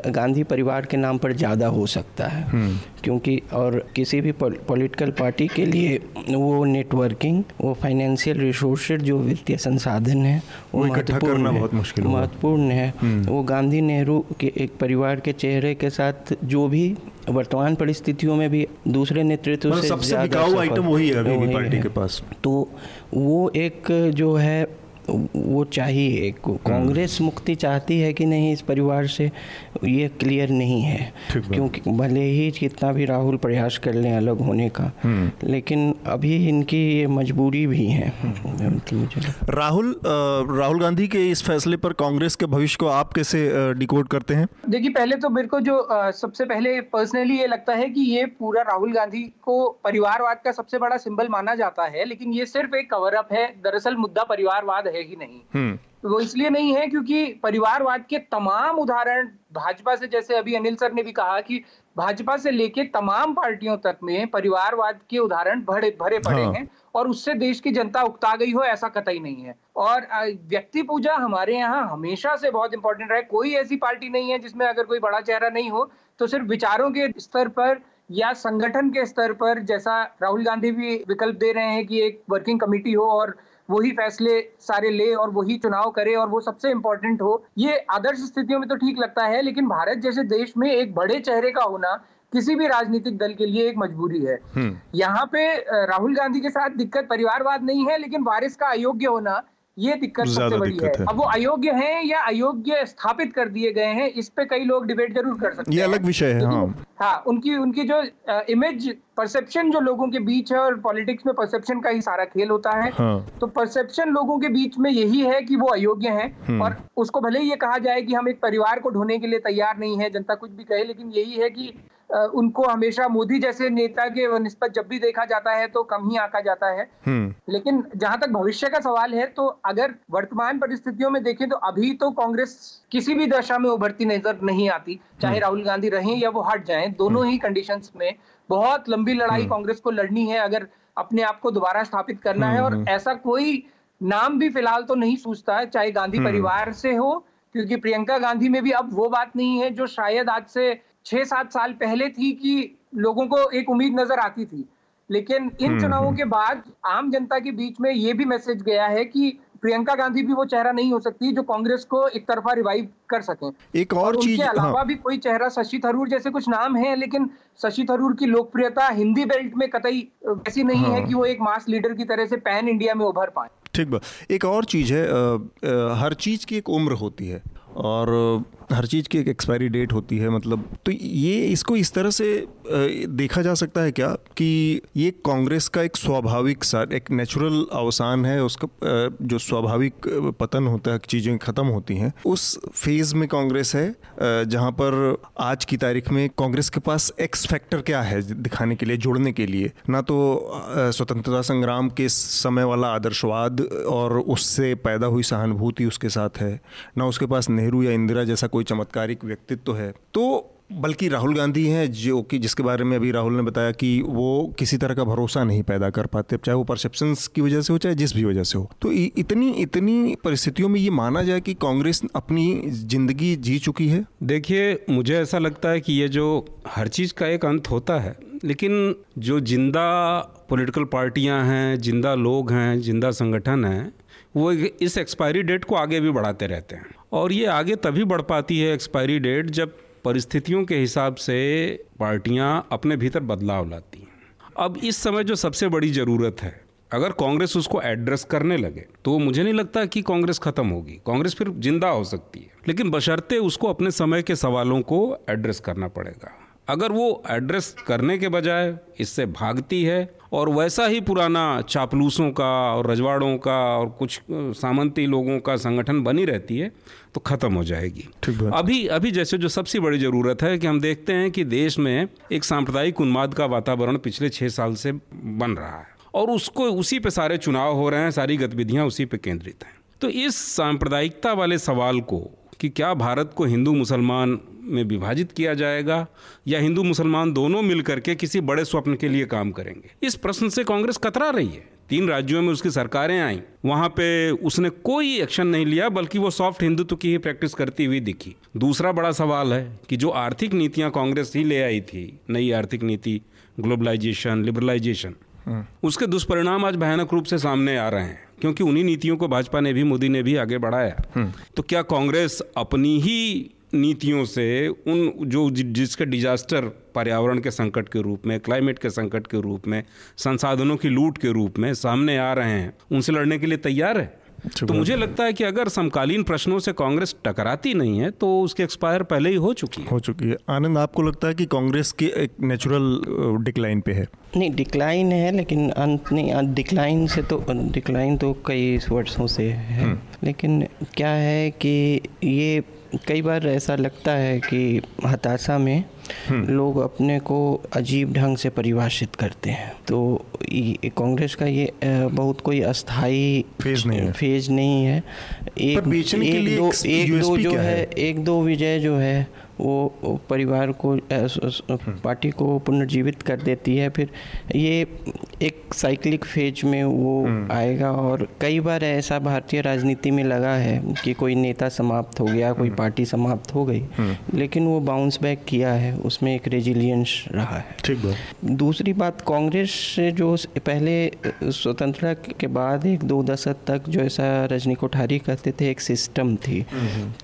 गांधी परिवार के नाम पर ज़्यादा हो सकता है। हम्म। क्योंकि और किसी भी पॉलिटिकल पार्टी के लिए वो नेटवर्किंग वो फाइनेंशियल रिसोर्सेज जो वित्तीय संसाधन है वो महत्वपूर्ण है। बहुत मुश्किल महत्वपूर्ण है। हम्म। वो गांधी नेहरू के एक परिवार के चेहरे के साथ जो भी वर्तमान परिस्थितियों में भी दूसरे नेतृत्व मतलब से सबसे आइटम वही है अभी पार्टी के पास। तो वो एक जो है वो चाहिए। कांग्रेस मुक्ति चाहती है कि नहीं इस परिवार से ये क्लियर नहीं है। क्योंकि भले ही कितना भी राहुल प्रयास कर लें अलग होने का हम्म। लेकिन अभी इनकी ये मजबूरी भी है। राहुल राहुल गांधी के इस फैसले पर कांग्रेस के भविष्य को आप कैसे डिकोड करते हैं? देखिए पहले तो मेरे को जो सबसे पहले पर्सनली ये लगता है कि ये पूरा राहुल गांधी को परिवारवाद का सबसे बड़ा सिंबल माना जाता है लेकिन ये सिर्फ़ एक कवर अप है। दरअसल मुद्दा परिवारवाद है। ही नहीं हम्म। तो वो इसलिए नहीं है क्योंकि परिवारवाद के तमाम उदाहरण भाजपा से जैसे अभी अनिल सर ने भी कहा कि भाजपा से लेके तमाम पार्टियों तक में परिवारवाद के उदाहरण भरे भरे पड़े हाँ। हैं और उससे देश की जनता उकता गई हो ऐसा कतई नहीं है और व्यक्ति पूजा हमारे यहाँ हमेशा से बहुत इंपॉर्टेंट रहा है कोई ऐसी पार्टी नहीं है जिसमें अगर कोई बड़ा चेहरा नहीं हो तो सिर्फ़ विचारों के स्तर पर या संगठन के स्तर पर जैसा राहुल गांधी भी विकल्प दे रहे हैं कि एक वर्किंग कमेटी हो और वही फैसले सारे ले और वही चुनाव करे और वो सबसे इंपॉर्टेंट हो ये आदर्श स्थितियों में तो ठीक लगता है लेकिन भारत जैसे देश में एक बड़े चेहरे का होना किसी भी राजनीतिक दल के लिए एक मजबूरी है हम्म। यहाँ पे राहुल गांधी के साथ दिक्कत परिवारवाद नहीं है लेकिन वारिस का अयोग्य होना ये दिक्कत सबसे बड़ी है।, है अब वो अयोग्य हैं या अयोग्य स्थापित कर दिए गए हैं इस पे कई लोग डिबेट ज़रूर कर सकते हैं ये अलग विषय है हाँ हाँ उनकी उनकी जो इमेज परसेप्शन जो लोगों के बीच है और पॉलिटिक्स में परसेप्शन का ही सारा खेल होता है हाँ। तो परसेप्शन लोगों के बीच में यही है कि वो अयोग्य हैं हम्म। और उसको भले ही ये कहा जाए कि हम एक परिवार को ढोने के लिए तैयार नहीं है जनता कुछ भी कहे लेकिन यही है कि उनको हमेशा मोदी जैसे नेता के निस्बत जब भी देखा जाता है तो कम ही आका जाता है हम्म। लेकिन जहाँ तक भविष्य का सवाल है तो अगर वर्तमान परिस्थितियों में देखें तो अभी तो कांग्रेस किसी भी दशा में उभरती नज़र नहीं आती चाहे हम्म। राहुल गांधी रहें या वो हट जाएँ दोनों। ही कंडीशंस में बहुत लंबी लड़ाई कांग्रेस को लड़नी है अगर अपने आप को दोबारा स्थापित करना है और ऐसा कोई नाम भी फ़िलहाल तो नहीं सूझता है चाहे गांधी परिवार से हो क्योंकि प्रियंका गांधी में भी अब वो बात नहीं है जो शायद आज से छह सात साल पहले थी कि लोगों को एक उम्मीद नज़र आती थी। लेकिन इन हम्म, चुनावों हम्म। के बाद आम जनता के बीच में ये भी मैसेज गया है कि प्रियंका गांधी भी वो चेहरा नहीं हो सकती जो कांग्रेस को एक तरफा रिवाइव कर सके एक और, और चीज़ अलावा हाँ। भी कोई चेहरा शशि थरूर जैसे कुछ नाम है लेकिन शशि थरूर की लोकप्रियता हिंदी बेल्ट में कतई वैसी नहीं हाँ। है कि वो एक मास लीडर की तरह से पैन इंडिया में उभर पाए ठीक एक और चीज़ है आ, आ, हर चीज़ की एक उम्र होती है और हर चीज़ की एक एक्सपायरी डेट होती है मतलब तो ये इसको इस तरह से देखा जा सकता है क्या कि ये कांग्रेस का एक स्वाभाविक सा, एक नेचुरल अवसान है, उसका जो स्वाभाविक पतन होता है, चीज़ें ख़त्म होती हैं, उस फ़ेज़ में कांग्रेस है जहाँ पर आज की तारीख में कांग्रेस के पास एक्स फैक्टर क्या है दिखाने के लिए, जोड़ने के लिए? ना तो स्वतंत्रता संग्राम के समय वाला आदर्शवाद और उससे पैदा हुई सहानुभूति उसके साथ है, ना उसके पास नेहरू या इंदिरा जैसा कोई चमत्कारिक व्यक्तित्व है तो बल्कि राहुल गांधी हैं जो कि, जिसके बारे में अभी राहुल ने बताया कि वो किसी तरह का भरोसा नहीं पैदा कर पाते चाहे वो परसेप्शन की वजह से हो, चाहे जिस भी वजह से हो। तो इतनी इतनी परिस्थितियों में ये माना जाए कि कांग्रेस अपनी ज़िंदगी जी चुकी है? देखिए, मुझे ऐसा लगता है कि ये जो हर चीज़ का एक अंत होता है, लेकिन जो ज़िंदा पॉलिटिकल पार्टियाँ हैं, ज़िंदा लोग हैं, ज़िंदा संगठन हैं, वो इस एक्सपायरी डेट को आगे भी बढ़ाते रहते हैं। और ये आगे तभी बढ़ पाती है एक्सपायरी डेट जब परिस्थितियों के हिसाब से पार्टियाँ अपने भीतर बदलाव लाती हैं। अब इस समय जो सबसे बड़ी ज़रूरत है, अगर कांग्रेस उसको एड्रेस करने लगे तो मुझे नहीं लगता कि कांग्रेस खत्म होगी। कांग्रेस फिर ज़िंदा हो सकती है, लेकिन बशर्ते उसको अपने समय के सवालों को एड्रेस करना पड़ेगा। अगर वो एड्रेस करने के बजाय इससे भागती है और वैसा ही पुराना चापलूसों का और रजवाड़ों का और कुछ सामंती लोगों का संगठन बनी रहती है तो ख़त्म हो जाएगी। अभी अभी जैसे जो सबसे बड़ी ज़रूरत है कि हम देखते हैं कि देश में एक सांप्रदायिक उन्माद का वातावरण पिछले छः साल से बन रहा है और उसको उसी पे सारे चुनाव हो रहे हैं सारी गतिविधियाँ उसी पे केंद्रित हैं। तो इस सांप्रदायिकता वाले सवाल को कि क्या भारत को हिंदू मुसलमान में विभाजित किया जाएगा या हिंदू मुसलमान दोनों मिलकर के किसी बड़े स्वप्न के लिए काम करेंगे? इस प्रश्न से कांग्रेस कतरा रही है। तीन राज्यों में उसकी सरकारें आई। वहाँ पे उसने कोई एक्शन नहीं लिया बल्कि वो सॉफ्ट हिंदुत्व की ही प्रैक्टिस करती हुई दिखी। दूसरा बड़ा सवाल है कि जो आर्थिक नीतियाँ कांग्रेस ही ले आई थी नई आर्थिक नीति ग्लोबलाइजेशन लिबरलाइजेशन उसके दुष्परिणाम आज भयानक रूप से सामने आ रहे हैं क्योंकि उन्हीं नीतियों को भाजपा ने भी मोदी ने भी आगे बढ़ाया। तो क्या कांग्रेस अपनी ही नीतियों से उन जो जिसके डिजास्टर पर्यावरण के संकट के रूप में क्लाइमेट के संकट के रूप में संसाधनों की लूट के रूप में सामने आ रहे हैं उनसे लड़ने के लिए तैयार है? तो मुझे लगता है कि अगर समकालीन प्रश्नों से कांग्रेस टकराती नहीं है तो उसके एक्सपायर पहले ही हो चुकी है। हो चुकी है। आनंद आपको लगता है कि कांग्रेस की एक नेचुरल डिक्लाइन पे है? नहीं डिक्लाइन है लेकिन अंत नहीं डिक्लाइन से तो डिक्लाइन तो कई वर्षों से है। हम्म। लेकिन क्या है कि ये कई बार ऐसा लगता है कि हताशा में हम्म। लोग अपने को अजीब ढंग से परिभाषित करते हैं। तो कांग्रेस का ये बहुत कोई अस्थाई फ़ेज़ नहीं है। फ़ेज़ नहीं है। एक, एक दो एक दो जो है, है? एक दो विजय जो है वो परिवार को पार्टी को पुनर्जीवित कर देती है फिर ये एक साइक्लिक फ़ेज़ में वो हम्म। आएगा और कई बार ऐसा भारतीय राजनीति में लगा है कि कोई नेता समाप्त हो गया कोई हम्म। पार्टी समाप्त हो गई हम्म। लेकिन वो बाउंस बैक किया है उसमें एक रेजिलियंस रहा है ठीक बात दूसरी बात कांग्रेस से जो पहले स्वतंत्रता के बाद एक दो दशक तक जो ऐसा रजनी कोठारी कहते थे एक सिस्टम थी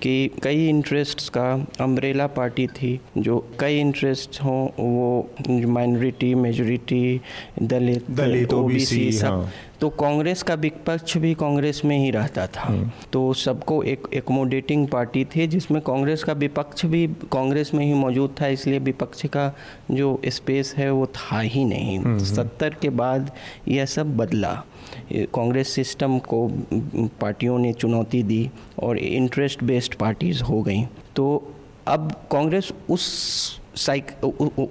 कि कई इंटरेस्ट्स का अम्ब्रेला महिला पार्टी थी जो कई इंटरेस्ट हों वो minority majority Dalit Dalit OBC सब हाँ। तो कांग्रेस का विपक्ष भी कांग्रेस में ही रहता था हम्म। तो सबको एक एकोमोडेटिंग पार्टी थी जिसमें कांग्रेस का विपक्ष भी कांग्रेस में ही मौजूद था इसलिए विपक्ष का जो स्पेस है वो था ही नहीं हम्म, हम्म। सत्तर के बाद यह सब बदला कांग्रेस सिस्टम को पार्टियों ने चुनौती दी और इंटरेस्ट बेस्ड पार्टीज़ हो गई तो अब कांग्रेस उस साइक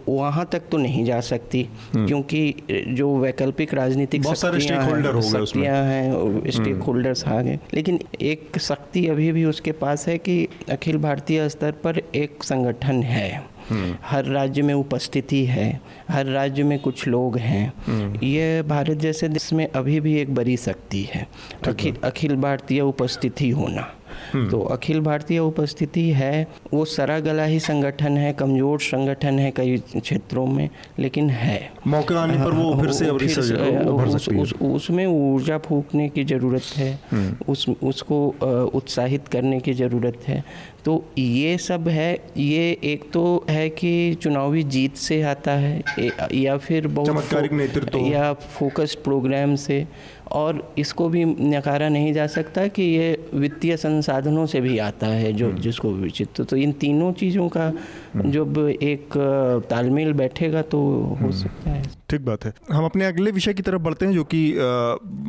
वहाँ तक तो नहीं जा सकती हम्म। क्योंकि जो वैकल्पिक राजनीतिक शक्तियाँ हैं स्टेक होल्डर्स आ गए लेकिन एक शक्ति अभी भी उसके पास है कि अखिल भारतीय स्तर पर एक संगठन है हम्म। हर राज्य में उपस्थिति है हर राज्य में कुछ लोग हैं हम्म। ये भारत जैसे देश में अभी भी एक बड़ी शक्ति है अखिल अखिल भारतीय उपस्थिति होना हम्म। तो अखिल भारतीय उपस्थिति है वो सरा गला ही संगठन है कमज़ोर संगठन है कई क्षेत्रों में लेकिन है। मौके आने पर वो फिर से फिर उस, उस, उसमें ऊर्जा फूकने की ज़रूरत है हम्म। उस उसको उत्साहित करने की ज़रूरत है। तो ये सब है ये एक तो है कि चुनावी जीत से आता है या फिर बहुत नेतृत्व या फोकस्ड प्रोग्राम से और इसको भी नकारा नहीं जा सकता कि ये वित्तीय संसाधनों से भी आता है जो हम्म। जिसको विचित्र तो इन तीनों चीज़ों का हम्म। जब एक तालमेल बैठेगा तो हो हम्म। सकता है ठीक बात है। हम अपने अगले विषय की तरफ़ बढ़ते हैं जो कि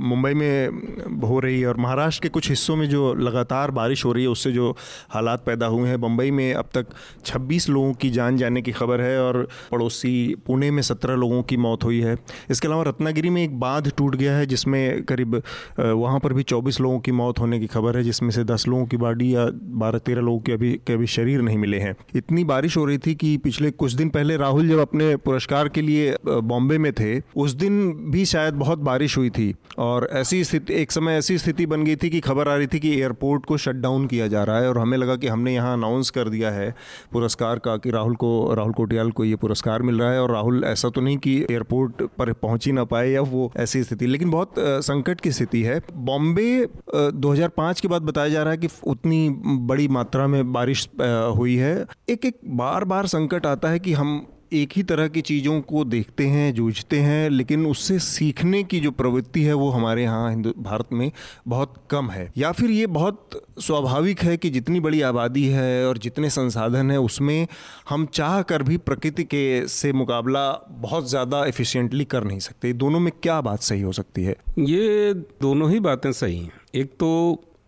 मुंबई में हो रही है और महाराष्ट्र के कुछ हिस्सों में जो लगातार बारिश हो रही है, उससे जो हालात पैदा हुए हैं बम्बई में अब तक 26 लोगों की जान जाने की खबर है और पड़ोसी पुणे में 17 लोगों की मौत हुई है। इसके अलावा रत्नागिरी में एक बाँध टूट गया है, जिसमें करीब वहाँ पर भी 24 लोगों की मौत होने की खबर है, जिसमें से 10 लोगों की बॉडी या बारह तेरह लोगों के अभी के अभी शरीर नहीं मिले हैं। इतनी बारिश हो रही थी कि पिछले कुछ दिन पहले राहुल जब अपने पुरस्कार के लिए बॉम्बे में थे, उस दिन भी शायद बहुत बारिश हुई थी और ऐसी स्थिति, एक समय ऐसी स्थिति बन गई थी कि खबर आ रही थी कि एयरपोर्ट को शट डाउन किया जा रहा है और हमें लगा कि हमने यहाँ अनाउंस कर दिया है पुरस्कार का कि राहुल को, राहुल कोटियाल को ये पुरस्कार मिल रहा है और राहुल ऐसा तो नहीं कि एयरपोर्ट पर पहुँच ही ना पाए या वो ऐसी स्थिति, लेकिन बहुत संकट की स्थिति है। बॉम्बे 2005 के बाद बताया जा रहा है कि उतनी बड़ी मात्रा में बारिश हुई है। एक एक बार बार संकट आता है कि हम एक ही तरह की चीज़ों को देखते हैं, जूझते हैं, लेकिन उससे सीखने की जो प्रवृत्ति है वो हमारे यहाँ हिंदू, भारत में बहुत कम है। या फिर ये बहुत स्वाभाविक है कि जितनी बड़ी आबादी है और जितने संसाधन है, उसमें हम चाह कर भी प्रकृति के से मुकाबला बहुत ज़्यादा एफिशिएंटली कर नहीं सकते। दोनों में क्या बात सही हो सकती है? ये दोनों ही बातें सही हैं। एक तो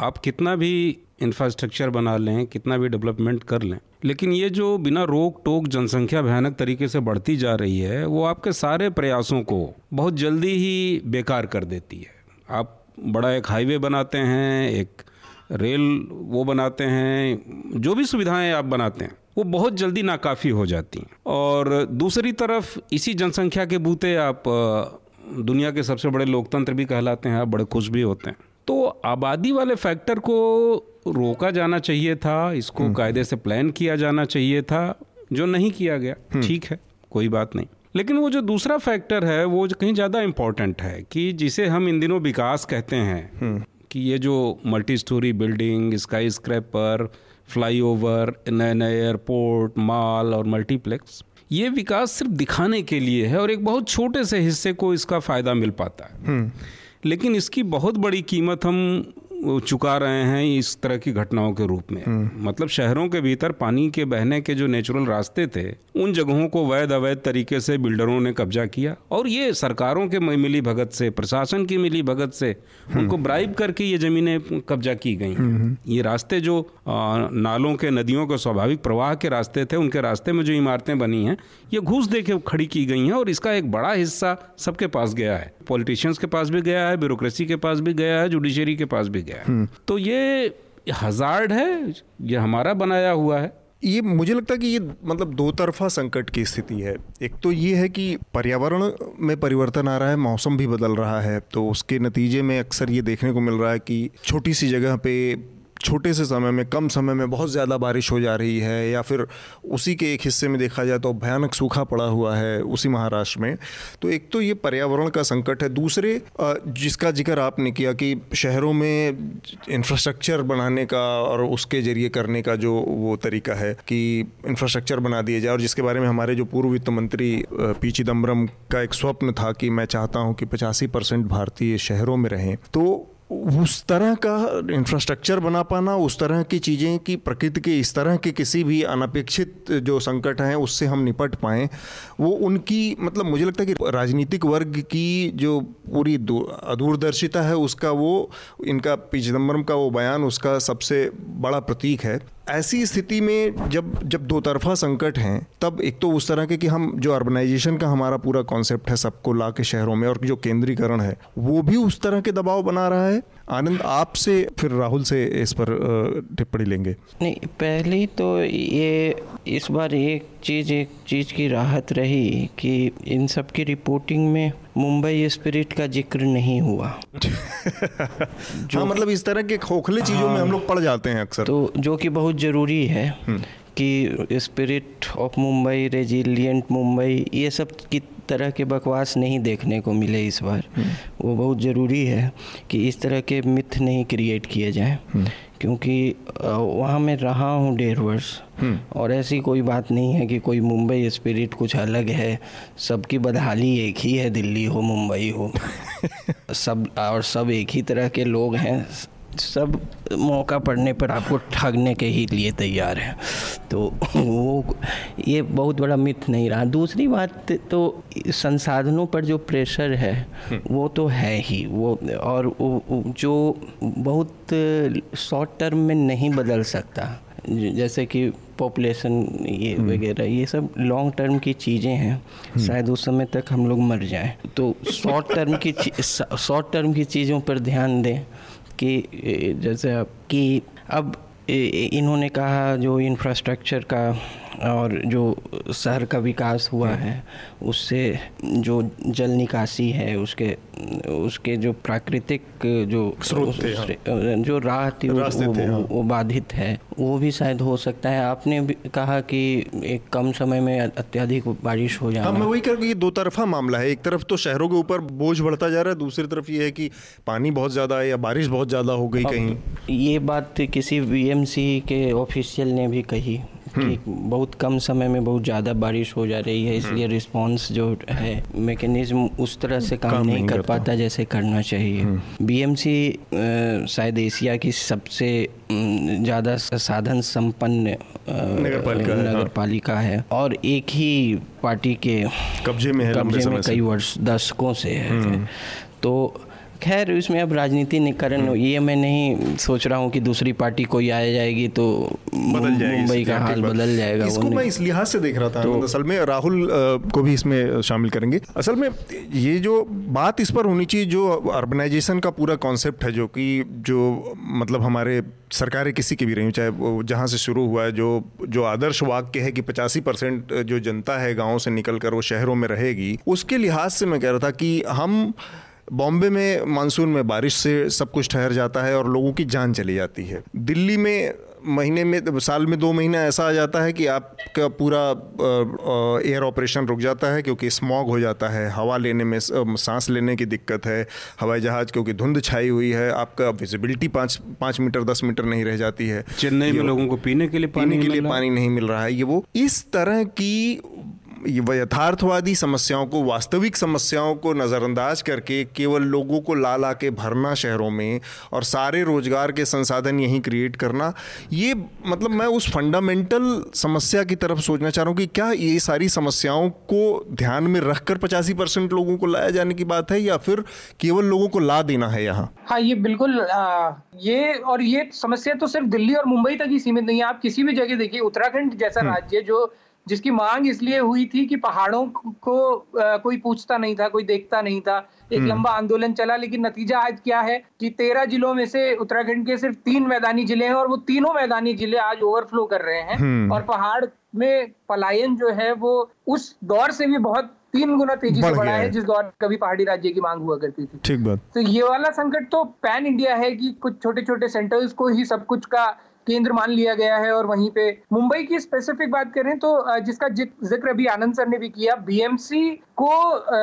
आप कितना भी इंफ्रास्ट्रक्चर बना लें, कितना भी डेवलपमेंट कर लें। लेकिन ये जो बिना रोक टोक जनसंख्या भयानक तरीके से बढ़ती जा रही है, वो आपके सारे प्रयासों को बहुत जल्दी ही बेकार कर देती है। आप बड़ा एक हाईवे बनाते हैं, एक रेल वो बनाते हैं, जो भी सुविधाएँ आप बनाते हैं, वो बहुत जल्दी नाकाफ़ी हो जाती हैं। और दूसरी तरफ़ इसी जनसंख्या के बूते आप दुनिया के सबसे बड़े लोकतंत्र भी कहलाते हैं, आप बड़े खुश भी होते हैं। तो आबादी वाले फैक्टर को रोका जाना चाहिए था इसको हम्म। कायदे से प्लान किया जाना चाहिए था जो नहीं किया गया हम्म। ठीक है कोई बात नहीं लेकिन वो जो दूसरा फैक्टर है वो कहीं ज़्यादा इम्पोर्टेंट है कि जिसे हम इन दिनों विकास कहते हैं हम्म। कि ये जो multi storey building skyscraper flyover नए नए एयरपोर्ट मॉल और मल्टीप्लेक्स ये विकास सिर्फ़ दिखाने के लिए है और एक बहुत छोटे से हिस्से को इसका फ़ायदा मिल पाता है लेकिन इसकी बहुत बड़ी कीमत हम चुका रहे हैं इस तरह की घटनाओं के रूप में। मतलब शहरों के भीतर पानी के बहने के जो नेचुरल रास्ते थे उन जगहों को वैध अवैध तरीके से बिल्डरों ने कब्जा किया और ये सरकारों के मिली भगत से प्रशासन की मिली भगत से उनको ब्राइब करके ये जमीनें कब्जा की गई। ये रास्ते जो नालों के नदियों के स्वाभाविक प्रवाह के रास्ते थे उनके रास्ते में जो इमारतें बनी हैं ये घूस दे के खड़ी की गई हैं और इसका एक बड़ा हिस्सा सबके पास गया है। पॉलिटिशियंस के पास भी गया है ब्यूरोक्रेसी के पास भी गया है जुडिशरी के पास भी गया। है तो ये हजार्ड है ये हमारा बनाया हुआ है। ये मुझे लगता है कि ये मतलब दो तरफा संकट की स्थिति है। एक तो ये है कि पर्यावरण में परिवर्तन आ रहा है मौसम भी बदल रहा है तो उसके नतीजे में अक्सर ये देखने को मिल रहा है कि छोटी सी जगह पे छोटे से समय में, कम समय में बहुत ज़्यादा बारिश हो जा रही है या फिर उसी के एक हिस्से में देखा जाए तो भयानक सूखा पड़ा हुआ है उसी महाराष्ट्र में। तो एक तो ये पर्यावरण का संकट है। दूसरे जिसका ज़िक्र आपने किया कि शहरों में इंफ्रास्ट्रक्चर बनाने का और उसके ज़रिए करने का जो वो तरीका है कि इंफ्रास्ट्रक्चर बना दिया जाए और जिसके बारे में हमारे जो पूर्व वित्त मंत्री पी चिदम्बरम का एक स्वप्न था कि मैं चाहता हूँ कि पचासी परसेंट भारतीय शहरों में रहें। तो उस तरह का इंफ्रास्ट्रक्चर बना पाना, उस तरह की चीज़ें कि प्रकृति के, इस तरह के किसी भी अनपेक्षित जो संकट हैं, उससे हम निपट पाएँ, वो उनकी मतलब मुझे लगता है कि राजनीतिक वर्ग की जो पूरी दूरदर्शिता है, उसका वो, इनका पी चिदम्बरम का वो बयान, उसका सबसे बड़ा प्रतीक है। ऐसी स्थिति में जब जब दो तरफा संकट हैं, तब एक तो उस तरह के कि हम, जो अर्बनाइजेशन का हमारा पूरा कॉन्सेप्ट है सबको ला के शहरों में और जो केंद्रीकरण है, वो भी उस तरह के दबाव बना रहा है? आनंद, आपसे फिर राहुल से इस पर टिप्पणी लेंगे। नहीं, पहले तो ये, इस बार एक चीज़ एक चीज़ की राहत रही कि इन सब की रिपोर्टिंग में मुंबई स्पिरिट का ज़िक्र नहीं हुआ। जो हाँ मतलब इस तरह के खोखले चीज़ों हाँ, में हम लोग पड़ जाते हैं अक्सर। तो जो कि बहुत ज़रूरी है कि spirit of Mumbai resilient Mumbai ये सब की तरह के बकवास नहीं देखने को मिले इस बार। वो बहुत ज़रूरी है कि इस तरह के मिथ नहीं क्रिएट किए जाएँ। क्योंकि वहाँ मैं रहा हूँ डेढ़ वर्ष। और ऐसी कोई बात नहीं है कि कोई मुंबई स्पिरिट कुछ अलग है। सबकी बदहाली एक ही है दिल्ली हो मुंबई हो। सब और सब एक ही तरह के लोग हैं। सब मौका पड़ने पर आपको ठगने के ही लिए तैयार है। तो वो ये बहुत बड़ा मिथ नहीं रहा। दूसरी बात तो संसाधनों पर जो प्रेशर है वो तो है ही। वो और वो- जो बहुत शॉर्ट टर्म में नहीं बदल सकता जैसे कि पॉपुलेशन ये वगैरह ये सब लॉन्ग टर्म की चीज़ें हैं। शायद उस समय तक हम लोग मर जाएँ। तो शॉर्ट टर्म की शॉर्ट टर्म की चीज़ों पर ध्यान दें। कि जैसे कि अब इन्होंने कहा जो इंफ्रास्ट्रक्चर का और जो शहर का विकास हुआ है उससे जो जल निकासी है उसके उसके जो प्राकृतिक जो स्रोत हाँ। जो राह थी वो, वो, हाँ। वो बाधित है। वो भी शायद हो सकता है। आपने भी कहा कि एक कम समय में अत्यधिक बारिश हो हाँ जाना मैं वही कर ये दो तरफा मामला है। एक तरफ़ तो शहरों के ऊपर बोझ बढ़ता जा रहा है दूसरी तरफ़ ये है कि पानी बहुत ज़्यादा है या बारिश बहुत ज़्यादा हो गई कहीं। ये बात किसी बीएमसी के ऑफिशियल ने भी कही। कि बहुत कम समय में बहुत ज़्यादा बारिश हो जा रही है इसलिए रिस्पांस जो है मैकेनिज्म उस तरह से काम, काम नहीं, नहीं कर पाता जैसे करना चाहिए। बीएमसी शायद एशिया की सबसे ज़्यादा साधन संपन्न नगर पालिका है, हाँ। नगरपालिका है। और एक ही पार्टी के कब्जे में है कब्जे में कई वर्ष दशकों से है। तो खैर इसमें अब राजनीतिकरण हम्म। ये मैं नहीं सोच रहा हूँ कि दूसरी पार्टी कोई आ जाएगी तो बदल जाएगी मुंबई का हाल बदल जाएगा इसको मैं इस लिहाज से देख रहा था तो- असल में राहुल को भी इसमें शामिल करेंगे। असल में ये जो बात इस पर होनी चाहिए जो अर्बनाइजेशन का पूरा कॉन्सेप्ट है जो कि जो मतलब हमारे सरकारें किसी की भी रही चाहे वो जहाँ से शुरू हुआ है जो जो आदर्श वाक्य है कि पचासी परसेंट जो जनता है गाँव से निकल कर वो शहरों में रहेगी उसके लिहाज से मैं कह रहा था कि हम बॉम्बे में मानसून में बारिश से सब कुछ ठहर जाता है और लोगों की जान चली जाती है। दिल्ली में महीने में साल में दो महीना ऐसा आ जाता है कि आपका पूरा एयर ऑपरेशन रुक जाता है क्योंकि स्मॉग हो जाता है। हवा लेने में सांस लेने की दिक्कत है। हवाई जहाज़ क्योंकि धुंध छाई हुई है आपका विजिबिलिटी पाँच पाँच मीटर दस मीटर नहीं रह जाती है। चेन्नई में लोगों को पीने के लिए पानी पीने के लिए पानी नहीं मिल रहा है। ये वो इस तरह की यथार्थवादी समस्याओं को वास्तविक समस्याओं को नज़रअंदाज करके केवल लोगों को ला ला के भरना शहरों में और सारे रोज़गार के संसाधन यहीं क्रिएट करना ये मतलब मैं उस फंडामेंटल समस्या की तरफ़ सोचना चाह रहा हूँ कि क्या ये सारी समस्याओं को ध्यान में रखकर पचासी परसेंट लोगों को लाया जाने की बात है या फिर केवल लोगों को ला देना है यहाँ? हाँ ये बिल्कुल आ, ये और ये समस्या तो सिर्फ़ दिल्ली और मुंबई तक ही सीमित नहीं है। आप किसी भी जगह देखिए उत्तराखंड जैसा राज्य जो जिसकी मांग इसलिए हुई थी कि पहाड़ों को आ, कोई पूछता नहीं था कोई देखता नहीं था। एक लंबा आंदोलन चला लेकिन नतीजा आज क्या है कि तेरह जिलों में से उत्तराखंड के सिर्फ़ तीन मैदानी ज़िले हैं और वो तीनों मैदानी ज़िले आज ओवरफ्लो कर रहे हैं। और पहाड़ में पलायन जो है वो उस दौर से भी बहुत तीन गुना तेज़ी से बढ़ा है है। जिस दौर कभी पहाड़ी राज्य की मांग हुआ करती थी। ठीक बात। तो ये वाला संकट तो पैन इंडिया है कि कुछ छोटे छोटे सेंटर्स को ही सब कुछ का केंद्र मान लिया गया है और वहीं पे मुंबई की स्पेसिफिक बात करें तो जिसका ज़िक्र अभी आनंद सर ने भी किया बीएमसी को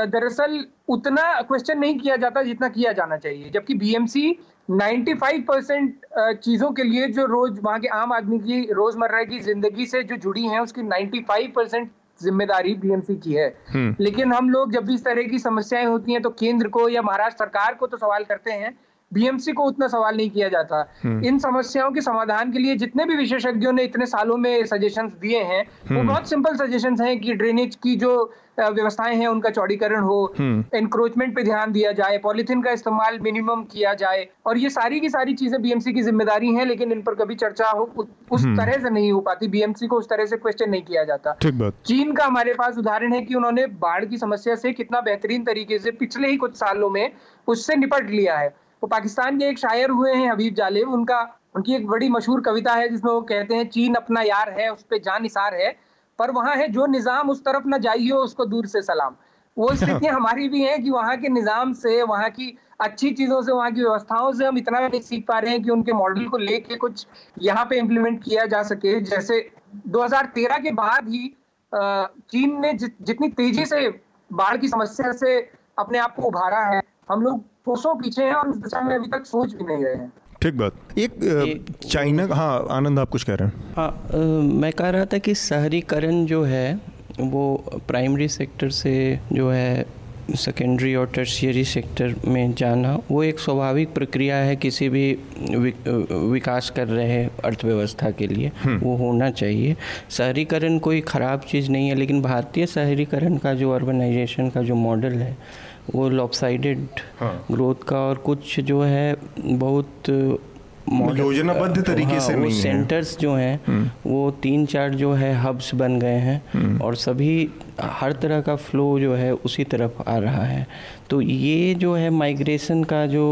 दरअसल उतना क्वेश्चन नहीं किया जाता जितना किया जाना चाहिए। जबकि बीएमसी 95 परसेंट चीज़ों के लिए जो रोज वहाँ के आम आदमी की रोज़मर्रा की ज़िंदगी से जो जुड़ी हैं उसकी 95 परसेंट ज़िम्मेदारी बीएमसी की है। लेकिन हम लोग जब भी इस तरह की समस्याएँ होती हैं तो केंद्र को या महाराष्ट्र सरकार को तो सवाल करते हैं बीएमसी को उतना सवाल नहीं किया जाता। इन समस्याओं के समाधान के लिए जितने भी विशेषज्ञों ने इतने सालों में सजेशंस दिए हैं वो बहुत सिंपल सजेशंस हैं कि ड्रेनेज की जो व्यवस्थाएँ हैं उनका चौड़ीकरण हो एनक्रोचमेंट पे ध्यान दिया जाए पॉलिथीन का इस्तेमाल मिनिमम किया जाए और ये सारी की सारी चीज़ें बीएमसी की ज़िम्मेदारी है लेकिन इन पर कभी चर्चा हो उस तरह से नहीं हो पाती। बीएमसी को उस तरह से क्वेश्चन नहीं किया जाता। ठीक बात। चीन का हमारे पास उदाहरण है कि उन्होंने बाढ़ की समस्या से कितना बेहतरीन तरीके से पिछले ही कुछ सालों में उससे निपट लिया है। वो पाकिस्तान के एक शायर हुए हैं हबीब जालिब। उनका उनकी एक बड़ी मशहूर कविता है जिसमें वो कहते हैं चीन अपना यार है उस पे जान निसार है पर वहाँ है जो निज़ाम उस तरफ़ न जाइयो उसको दूर से सलाम। वो स्थितियाँ हमारी भी हैं कि वहाँ के निज़ाम से वहाँ की अच्छी चीज़ों से वहाँ की व्यवस्थाओं से हम इतना नहीं सीख पा रहे हैं कि उनके मॉडल को लेके कुछ यहाँ पे इम्प्लीमेंट किया जा सके। जैसे 2013 के बाद ही चीन ने जितनी तेज़ी से बाढ़ की समस्या से अपने आप को उभारा है हम लोग कोसों पीछे हैं और उस दिशा में अभी तक सोच भी नहीं रहे हैं। ठीक बात। एक चाइना हाँ आनंद आप कुछ कह रहे हैं। हाँ मैं कह रहा था कि शहरीकरण जो है वो प्राइमरी सेक्टर से जो है सेकेंडरी और टर्शियरी सेक्टर में जाना वो एक स्वाभाविक प्रक्रिया है किसी भी विकास कर रहे अर्थव्यवस्था के लिए। वो होना चाहिए। शहरीकरण कोई ख़राब चीज़ नहीं है लेकिन भारतीय शहरीकरण का जो अर्बनाइजेशन का जो मॉडल है वो लॉपसाइडेड ग्रोथ का और कुछ जो है बहुत योजनाबद्ध तरीके से हाँ, वो नहीं सेंटर्स है। जो हैं वो तीन चार जो है हब्स बन गए हैं और सभी हर तरह का फ्लो जो है उसी तरफ़ आ रहा है। तो ये जो है माइग्रेशन का जो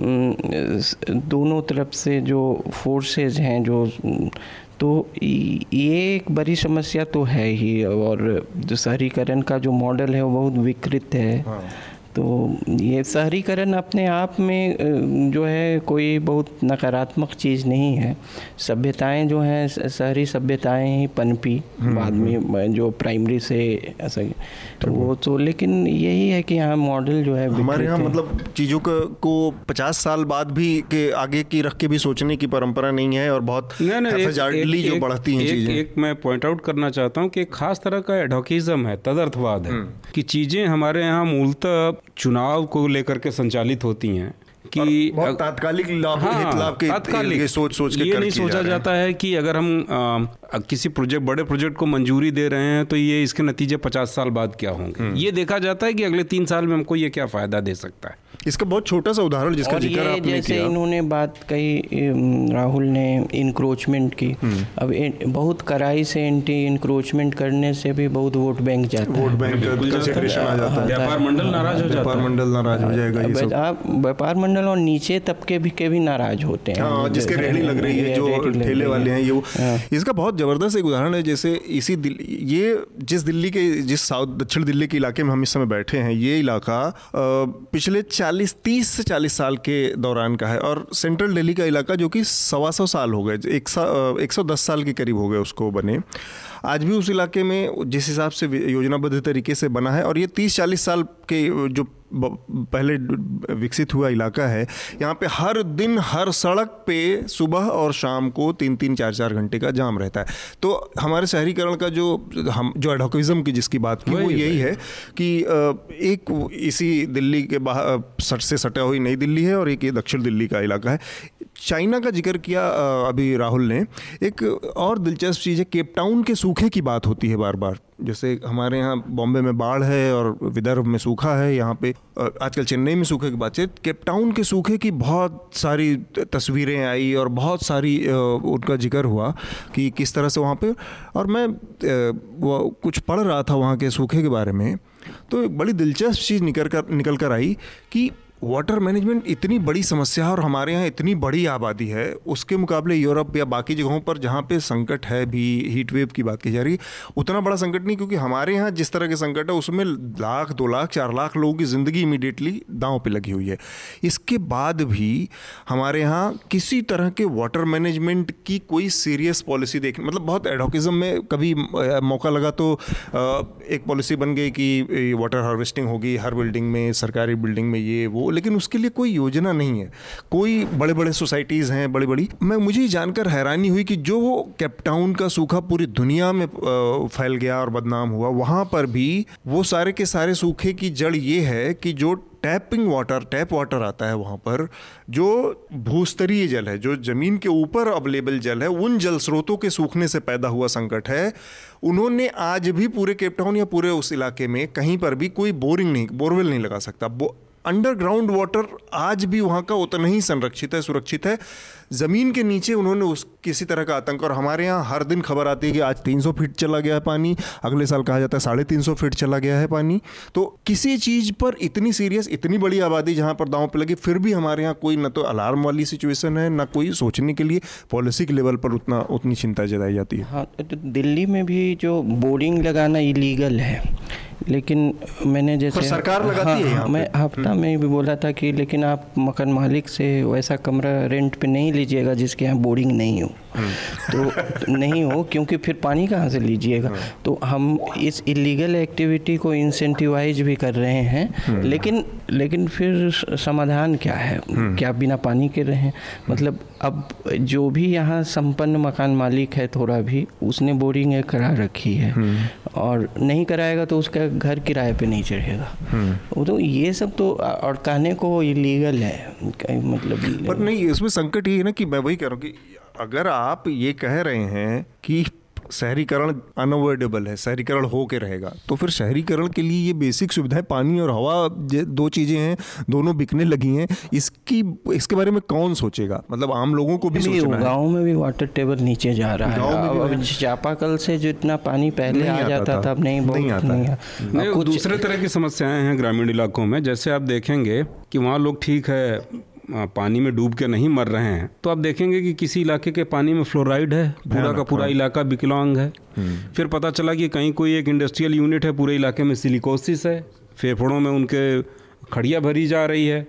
दोनों तरफ़ से जो फोर्सेस हैं जो तो ये एक बड़ी समस्या तो है ही और शहरीकरण का जो मॉडल है वो बहुत विकृत है। तो ये शहरीकरण अपने आप में जो है कोई बहुत नकारात्मक चीज़ नहीं है। सभ्यताएँ जो हैं शहरी सभ्यताएँ ही पनपी बाद में जो प्राइमरी से ऐसा तो वो तो लेकिन यही है कि यहाँ मॉडल जो है हमारे यहाँ मतलब चीज़ों का को पचास साल बाद भी के आगे की रख के भी सोचने की परंपरा नहीं है और बहुत नहीं नहीं एक- जो एक- बढ़ती हैं एक, चीज़ें। एक मैं पॉइंट आउट करना चाहता हूँ कि एक खास तरह का एडोकिज्म है तदर्थवाद है कि चीज़ें हमारे यहाँ मूलतः चुनाव को लेकर के संचालित होती हैं कि तात्कालिक लाभ हाँ, हित लाभ के तात्कालिक। सोच सोच के ये नहीं सोचा जाता है कि अगर हम किसी प्रोजेक्ट बड़े प्रोजेक्ट को मंजूरी दे रहे हैं तो ये इसके नतीजे पचास साल बाद क्या होंगे? हम्म। ये देखा जाता है कि अगले तीन साल में हमको ये क्या फ़ायदा दे सकता है? इसका बहुत छोटा सा उदाहरण जिसका ज़िक्र ये आपने जैसे किया। इन्होंने बात कही राहुल ने इंक्रोचमेंट की। हम्म। अब बहुत कड़ाई से एंटी इंक्रोचमेंट करने से भी बहुत वोट बैंक जाता है। वोट बैंक का कंसिडरेशन आ जाता है। व्यापार मंडल नाराज़ हो जाता व्यापार मंडल नाराज़ हो जाएगा ये अब सब। आप व्यापार मंडल और नीचे तबके भी के भी नाराज़ होते हैं। हाँ जिसके रेहड़ी लग रही है जो ठेले वाले हैं ये हाँ। इसका बहुत ज़बरदस्त एक उदाहरण है, जैसे इसी दिल्ली ये जिस दिल्ली के, जिस साउथ, दक्षिण दिल्ली के इलाके में हम इस समय बैठे हैं, ये इलाका पिछले 40 30 से 40 साल के दौरान का है और सेंट्रल दिल्ली का इलाका जो कि सवा सौ साल हो गए एक सा दस साल के करीब हो गए उसको बने। आज भी उस इलाके में जिस हिसाब से योजनाबद्ध तरीके से बना है और ये 30-40 साल के जो पहले विकसित हुआ इलाका है यहाँ पे हर दिन हर सड़क पे सुबह और शाम को तीन तीन चार चार घंटे का जाम रहता है। तो हमारे शहरीकरण का जो हम जो एडोकिज्म की जिसकी बात की वो यही है कि एक इसी दिल्ली के बाहर सट से सटा हुई नई दिल्ली है और एक ये दक्षिण दिल्ली का इलाका है। चाइना का ज़िक्र किया अभी राहुल ने। एक और दिलचस्प चीज़ है, केप टाउन के सूखे की बात होती है बार बार जैसे हमारे यहाँ बॉम्बे में बाढ़ है और विदर्भ में सूखा है, यहाँ पे आजकल चेन्नई में सूखे की बात है। केप टाउन के सूखे की बहुत सारी तस्वीरें आई और बहुत सारी उनका ज़िक्र हुआ कि किस तरह से वहाँ पे। और मैं वो कुछ पढ़ रहा था वहाँ के सूखे के बारे में। तो एक बड़ी दिलचस्प चीज़ निकल कर निकल कर आई कि वाटर मैनेजमेंट इतनी बड़ी समस्या है और हमारे यहाँ इतनी बड़ी आबादी है, उसके मुकाबले यूरोप या बाकी जगहों पर जहाँ पे संकट है भी हीट वेव की बात की जा रही है, उतना बड़ा संकट नहीं क्योंकि हमारे यहाँ जिस तरह के संकट है, उसमें लाख, दो लाख, चार लाख लोगों की ज़िंदगी इमीडिएटली दांव पे लगी हुई है। इसके बाद भी हमारे यहाँ किसी तरह के वाटर मैनेजमेंट की कोई सीरियस पॉलिसी देख मतलब बहुत एडोकिज्म में कभी मौका लगा तो एक पॉलिसी बन गई कि वाटर हार्वेस्टिंग होगी, हर बिल्डिंग में, सरकारी बिल्डिंग में ये, वो लेकिन उसके लिए कोई योजना नहीं है। कोई बड़े बड़े सोसाइटीज़ हैं बड़ी बड़ी मैं, मुझे जानकर हैरानी हुई कि जो कैपटाउन का सूखा पूरी दुनिया में फैल गया और बदनाम हुआ, वहाँ पर भी वो सारे के सारे सूखे की जड़ ये है कि जो टैपिंग वाटर, टैप वाटर आता है वहाँ पर, जो भूस्तरीय जल है, जो ज़मीन के ऊपर अवेलेबल जल है, उन जल स्रोतों के सूखने से पैदा हुआ संकट है। उन्होंने आज भी पूरे केपटाउन या पूरे उस इलाके में कहीं पर भी कोई बोरिंग नहीं, बोरवेल नहीं लगा सकता। अंडरग्राउंड वाटर आज भी वहाँ का उतना ही संरक्षित है, सुरक्षित है। ज़मीन के नीचे उन्होंने उस, किसी तरह का आतंक, और हमारे यहाँ हर दिन खबर आती है कि आज 300 फीट चला गया है पानी, अगले साल कहा जाता है साढ़े तीन फीट चला गया है पानी। तो किसी चीज़ पर इतनी सीरियस इतनी बड़ी आबादी जहाँ पर दांव पर लगी, फिर भी हमारे यहाँ कोई ना तो अलार्म वाली सिचुएशन है, ना कोई सोचने के लिए पॉलिसी के लेवल पर उतना, उतनी चिंता जताई जाती है। हाँ तो दिल्ली में भी जो बोर्डिंग लगाना इलीगल है लेकिन मैंने जैसे सरकार लगाती हाँ, है। मैं हफ़्ता में भी बोला था कि लेकिन आप मकान मालिक से वैसा कमरा रेंट पे नहीं लीजिएगा जिसके यहाँ बोर्डिंग नहीं हो तो, नहीं हो क्योंकि फिर पानी कहाँ से लीजिएगा? तो हम इस इलीगल एक्टिविटी को इंसेंटिवाइज भी कर रहे हैं लेकिन लेकिन फिर समाधान क्या है? क्या बिना पानी के रहें मतलब अब जो भी यहाँ संपन्न मकान मालिक है थोड़ा भी उसने बोरिंग करा रखी है। और नहीं कराएगा तो उसका घर किराए पे नहीं चढ़ेगा। तो ये सब तो और कहने को इलीगल है। मतलब पर नहीं इसमें संकट ये है ना कि मैं वही कह रहा हूँ कि अगर आप ये कह रहे हैं कि शहरीकरण अनअवॉइडेबल है शहरीकरण हो के रहेगा तो फिर शहरीकरण के लिए ये बेसिक सुविधाएँ पानी और हवा दो चीज़ें हैं दोनों बिकने लगी हैं। इसकी इसके बारे में कौन सोचेगा? मतलब आम लोगों को भी सोचना है। गाँव में भी वाटर टेबल नीचे जा रहा गाँव में है भी अब चापाकल से जितना पानी पहले आ जाता था। अब नहीं नहीं आता है। दूसरे तरह की समस्याएँ हैं ग्रामीण इलाकों में। जैसे आप देखेंगे कि वहाँ लोग ठीक है पानी में डूब के नहीं मर रहे हैं तो आप देखेंगे कि किसी इलाके के पानी में फ्लोराइड है पूरा का पूरा इलाका बिकलॉन्ग है। फिर पता चला कि कहीं कोई एक इंडस्ट्रियल यूनिट है पूरे इलाके में सिलिकोसिस है फेफड़ों में उनके खड़िया भरी जा रही है।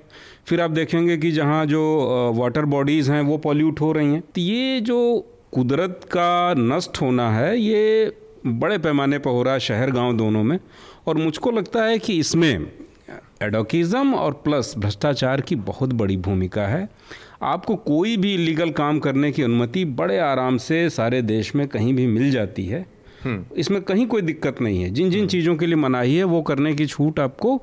फिर आप देखेंगे कि जहाँ जो वाटर बॉडीज़ हैं वो पॉल्यूट हो रही हैं। तो ये जो कुदरत का नष्ट होना है ये बड़े पैमाने पर हो रहा है शहर गाँव दोनों में। और मुझको लगता है कि इसमें एडोकिज़म और प्लस भ्रष्टाचार की बहुत बड़ी भूमिका है। आपको कोई भी इलीगल काम करने की अनुमति बड़े आराम से सारे देश में कहीं भी मिल जाती है। इसमें कहीं कोई दिक्कत नहीं है। जिन जिन चीज़ों के लिए मनाही है वो करने की छूट आपको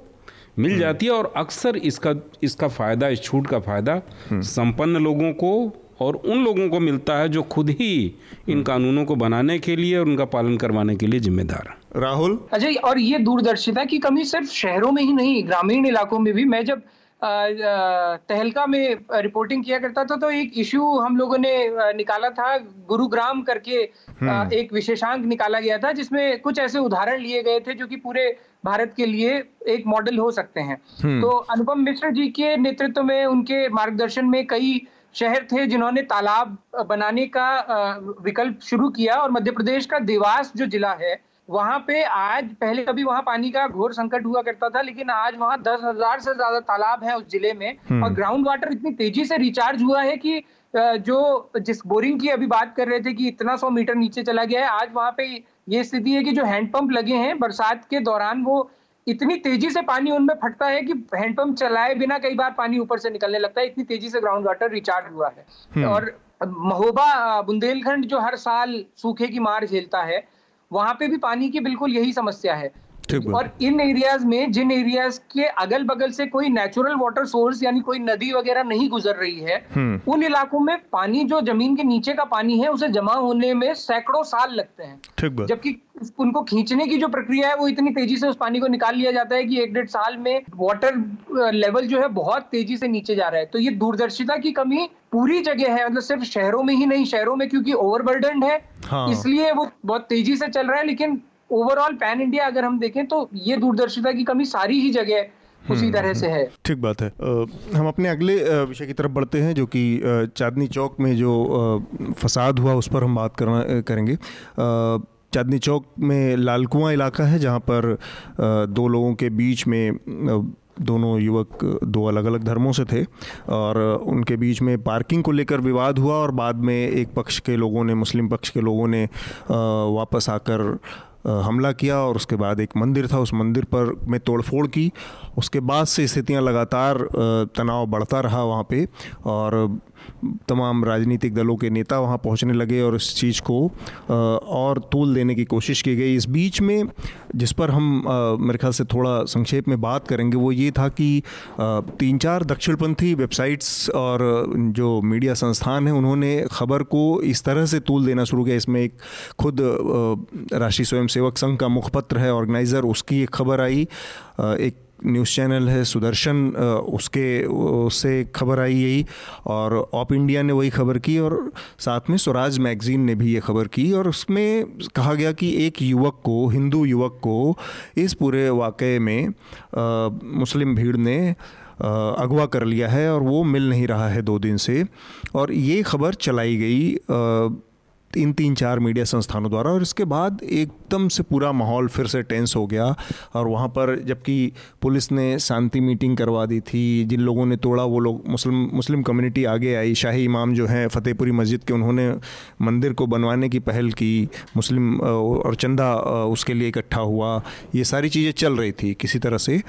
मिल जाती है और अक्सर इसका इसका फ़ायदा इस छूट का फ़ायदा संपन्न लोगों को और उन लोगों को मिलता है जो खुद ही इन कानूनों को बनाने के लिए और उनका पालन करवाने के लिए जिम्मेदार है। राहुल? अजय और ये दूरदर्शिता की कमी सिर्फ़ शहरों में ही नहीं ग्रामीण इलाकों में भी। मैं जब तहलका में रिपोर्टिंग किया करता था तो एक इशू हम लोगों ने निकाला था। गुरुग्राम करके हम्म। एक विशेषांक निकाला गया था जिसमें कुछ ऐसे उदाहरण लिए गए थे जो कि पूरे भारत के लिए एक मॉडल हो सकते हैं। हम्म। तो अनुपम मिश्र जी के नेतृत्व में उनके मार्गदर्शन में कई शहर थे जिन्होंने तालाब बनाने का विकल्प शुरू किया और मध्य प्रदेश का देवास जो जिला है वहाँ पे आज पहले कभी वहाँ पानी का घोर संकट हुआ करता था लेकिन आज वहाँ दस हज़ार से ज़्यादा तालाब है उस ज़िले में हम्म। और ग्राउंड वाटर इतनी तेज़ी से रिचार्ज हुआ है कि जो जिस बोरिंग की अभी बात कर रहे थे कि इतना सौ मीटर नीचे चला गया है आज वहाँ पे ये स्थिति है कि जो हैंडपंप लगे हैं बरसात के दौरान वो इतनी तेज़ी से पानी उनमें फटता है कि हैंडपंप चलाए बिना कई बार पानी ऊपर से निकलने लगता है। इतनी तेज़ी से ग्राउंड वाटर रिचार्ज हुआ है। हम्म। और महोबा बुंदेलखंड जो हर साल सूखे की मार झेलता है वहाँ पे भी पानी की बिल्कुल यही समस्या है। और इन एरियाज़ में जिन एरियाज़ के अगल बगल से कोई नेचुरल वाटर सोर्स यानी कोई नदी वगैरह नहीं गुजर रही है हम्म। उन इलाकों में पानी जो ज़मीन के नीचे का पानी है उसे जमा होने में सैकड़ों साल लगते हैं जबकि उनको खींचने की जो प्रक्रिया है वो इतनी तेज़ी से उस पानी को निकाल लिया जाता है कि एक डेढ़ साल में वाटर लेवल जो है बहुत तेज़ी से नीचे जा रहा है तो ये दूरदर्शिता की कमी पूरी जगह है मतलब सिर्फ़ शहरों में ही नहीं शहरों में क्योंकि ओवरबर्डन है हाँ। इसलिए वो बहुत तेज़ी से चल रहा है लेकिन ओवरऑल पैन इंडिया अगर हम देखें तो ये दूरदर्शिता की कमी सारी ही जगह उसी हम्म, तरह से है। ठीक बात है। आ, हम अपने अगले विषय की तरफ़ बढ़ते हैं जो कि चांदनी चौक में जो फसाद हुआ उस पर हम बात करना करेंगे। चांदनी चौक में लालकुआं इलाका है जहाँ पर दो लोगों के बीच में दोनों युवक दो अलग अलग धर्मों से थे और उनके बीच में पार्किंग को लेकर विवाद हुआ और बाद में एक पक्ष के लोगों ने मुस्लिम पक्ष के लोगों ने वापस आकर हमला किया और उसके बाद एक मंदिर था, उस मंदिर पर में तोड़फोड़ की। उसके बाद से स्थितियाँ लगातार तनाव बढ़ता रहा वहाँ पे और तमाम राजनीतिक दलों के नेता वहाँ पहुँचने लगे और इस चीज़ को और तूल देने की कोशिश की गई। इस बीच में, जिस पर हम मेरे ख्याल से थोड़ा संक्षेप में बात करेंगे, वो ये था कि तीन चार दक्षिणपंथी वेबसाइट्स और जो मीडिया संस्थान हैं, उन्होंने खबर को इस तरह से तूल देना शुरू किया। इसमें एक खुद राष्ट्रीय स्वयंसेवक संघ का मुखपत्र है, ऑर्गेनाइज़र, उसकी एक खबर आई। एक न्यूज़ चैनल है सुदर्शन उसके, उससे खबर आई यही और ऑप इंडिया ने वही खबर की और साथ में स्वराज मैगज़ीन ने भी ये खबर की और उसमें कहा गया कि एक युवक को, हिंदू युवक को इस पूरे वाक़े में मुस्लिम भीड़ ने अगवा कर लिया है और वो मिल नहीं रहा है दो दिन से और ये खबर चलाई गई इन तीन चार मीडिया संस्थानों द्वारा, और इसके बाद एकदम से पूरा माहौल फिर से टेंस हो गया। और वहाँ पर जबकि पुलिस ने शांति मीटिंग करवा दी थी, जिन लोगों ने तोड़ा, वो लोग मुस्लिम मुस्लिम कम्युनिटी आगे आई। शाही इमाम जो हैं, फ़तेहपुरी मस्जिद के, उन्होंने मंदिर को बनवाने की पहल की। मुस्लिम और चंदा उसके लिए इकट्ठा हुआ। ये सारी चीज़ें चल रही थी किसी तरह से।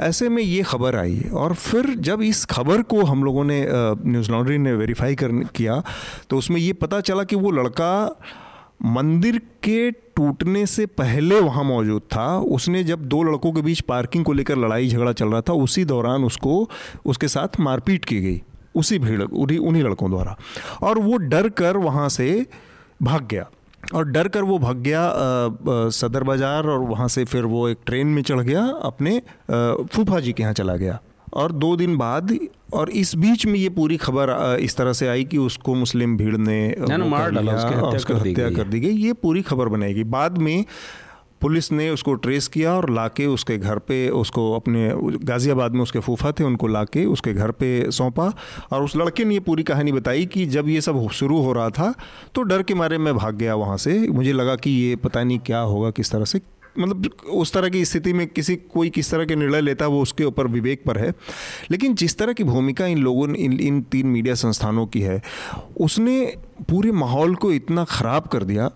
ऐसे में ये खबर आई, और फिर जब इस खबर को हम लोगों ने न्यूज़ लॉन्ड्री ने वेरीफाई कर, किया तो उसमें ये पता चला कि वो लड़का मंदिर के टूटने से पहले वहाँ मौजूद था। उसने जब दो लड़कों के बीच पार्किंग को लेकर लड़ाई झगड़ा चल रहा था, उसी दौरान उसको, उसके साथ मारपीट की गई। उसी भीड़ उन्हीं उन्हीं लड़कों द्वारा। और वो डर कर वहाँ से भाग गया। और डर कर वो भाग गया सदर बाज़ार और वहाँ से फिर वो एक ट्रेन में चढ़ गया, अपने फूफा जी के यहाँ चला गया। और दो दिन बाद और इस बीच में ये पूरी खबर इस तरह से आई कि उसको मुस्लिम भीड़ ने मार डाला उसकी हत्या कर दी गई ये पूरी खबर बनाएगी बाद में पुलिस ने उसको ट्रेस किया और लाके उसके घर पे उसको अपने गाज़ियाबाद में उसके फूफा थे उनको लाके उसके घर पे सौंपा और उस लड़के ने ये पूरी कहानी बताई कि जब ये सब शुरू हो रहा था तो डर के मारे मैं भाग गया वहाँ से। मुझे लगा कि ये पता नहीं क्या होगा किस तरह से मतलब उस तरह की स्थिति में किसी, कोई किस तरह के निर्णय लेता है वो उसके ऊपर विवेक पर है। लेकिन जिस तरह की भूमिका इन लोगों ने इन इन तीन मीडिया संस्थानों की है, उसने पूरे माहौल को इतना ख़राब कर दिया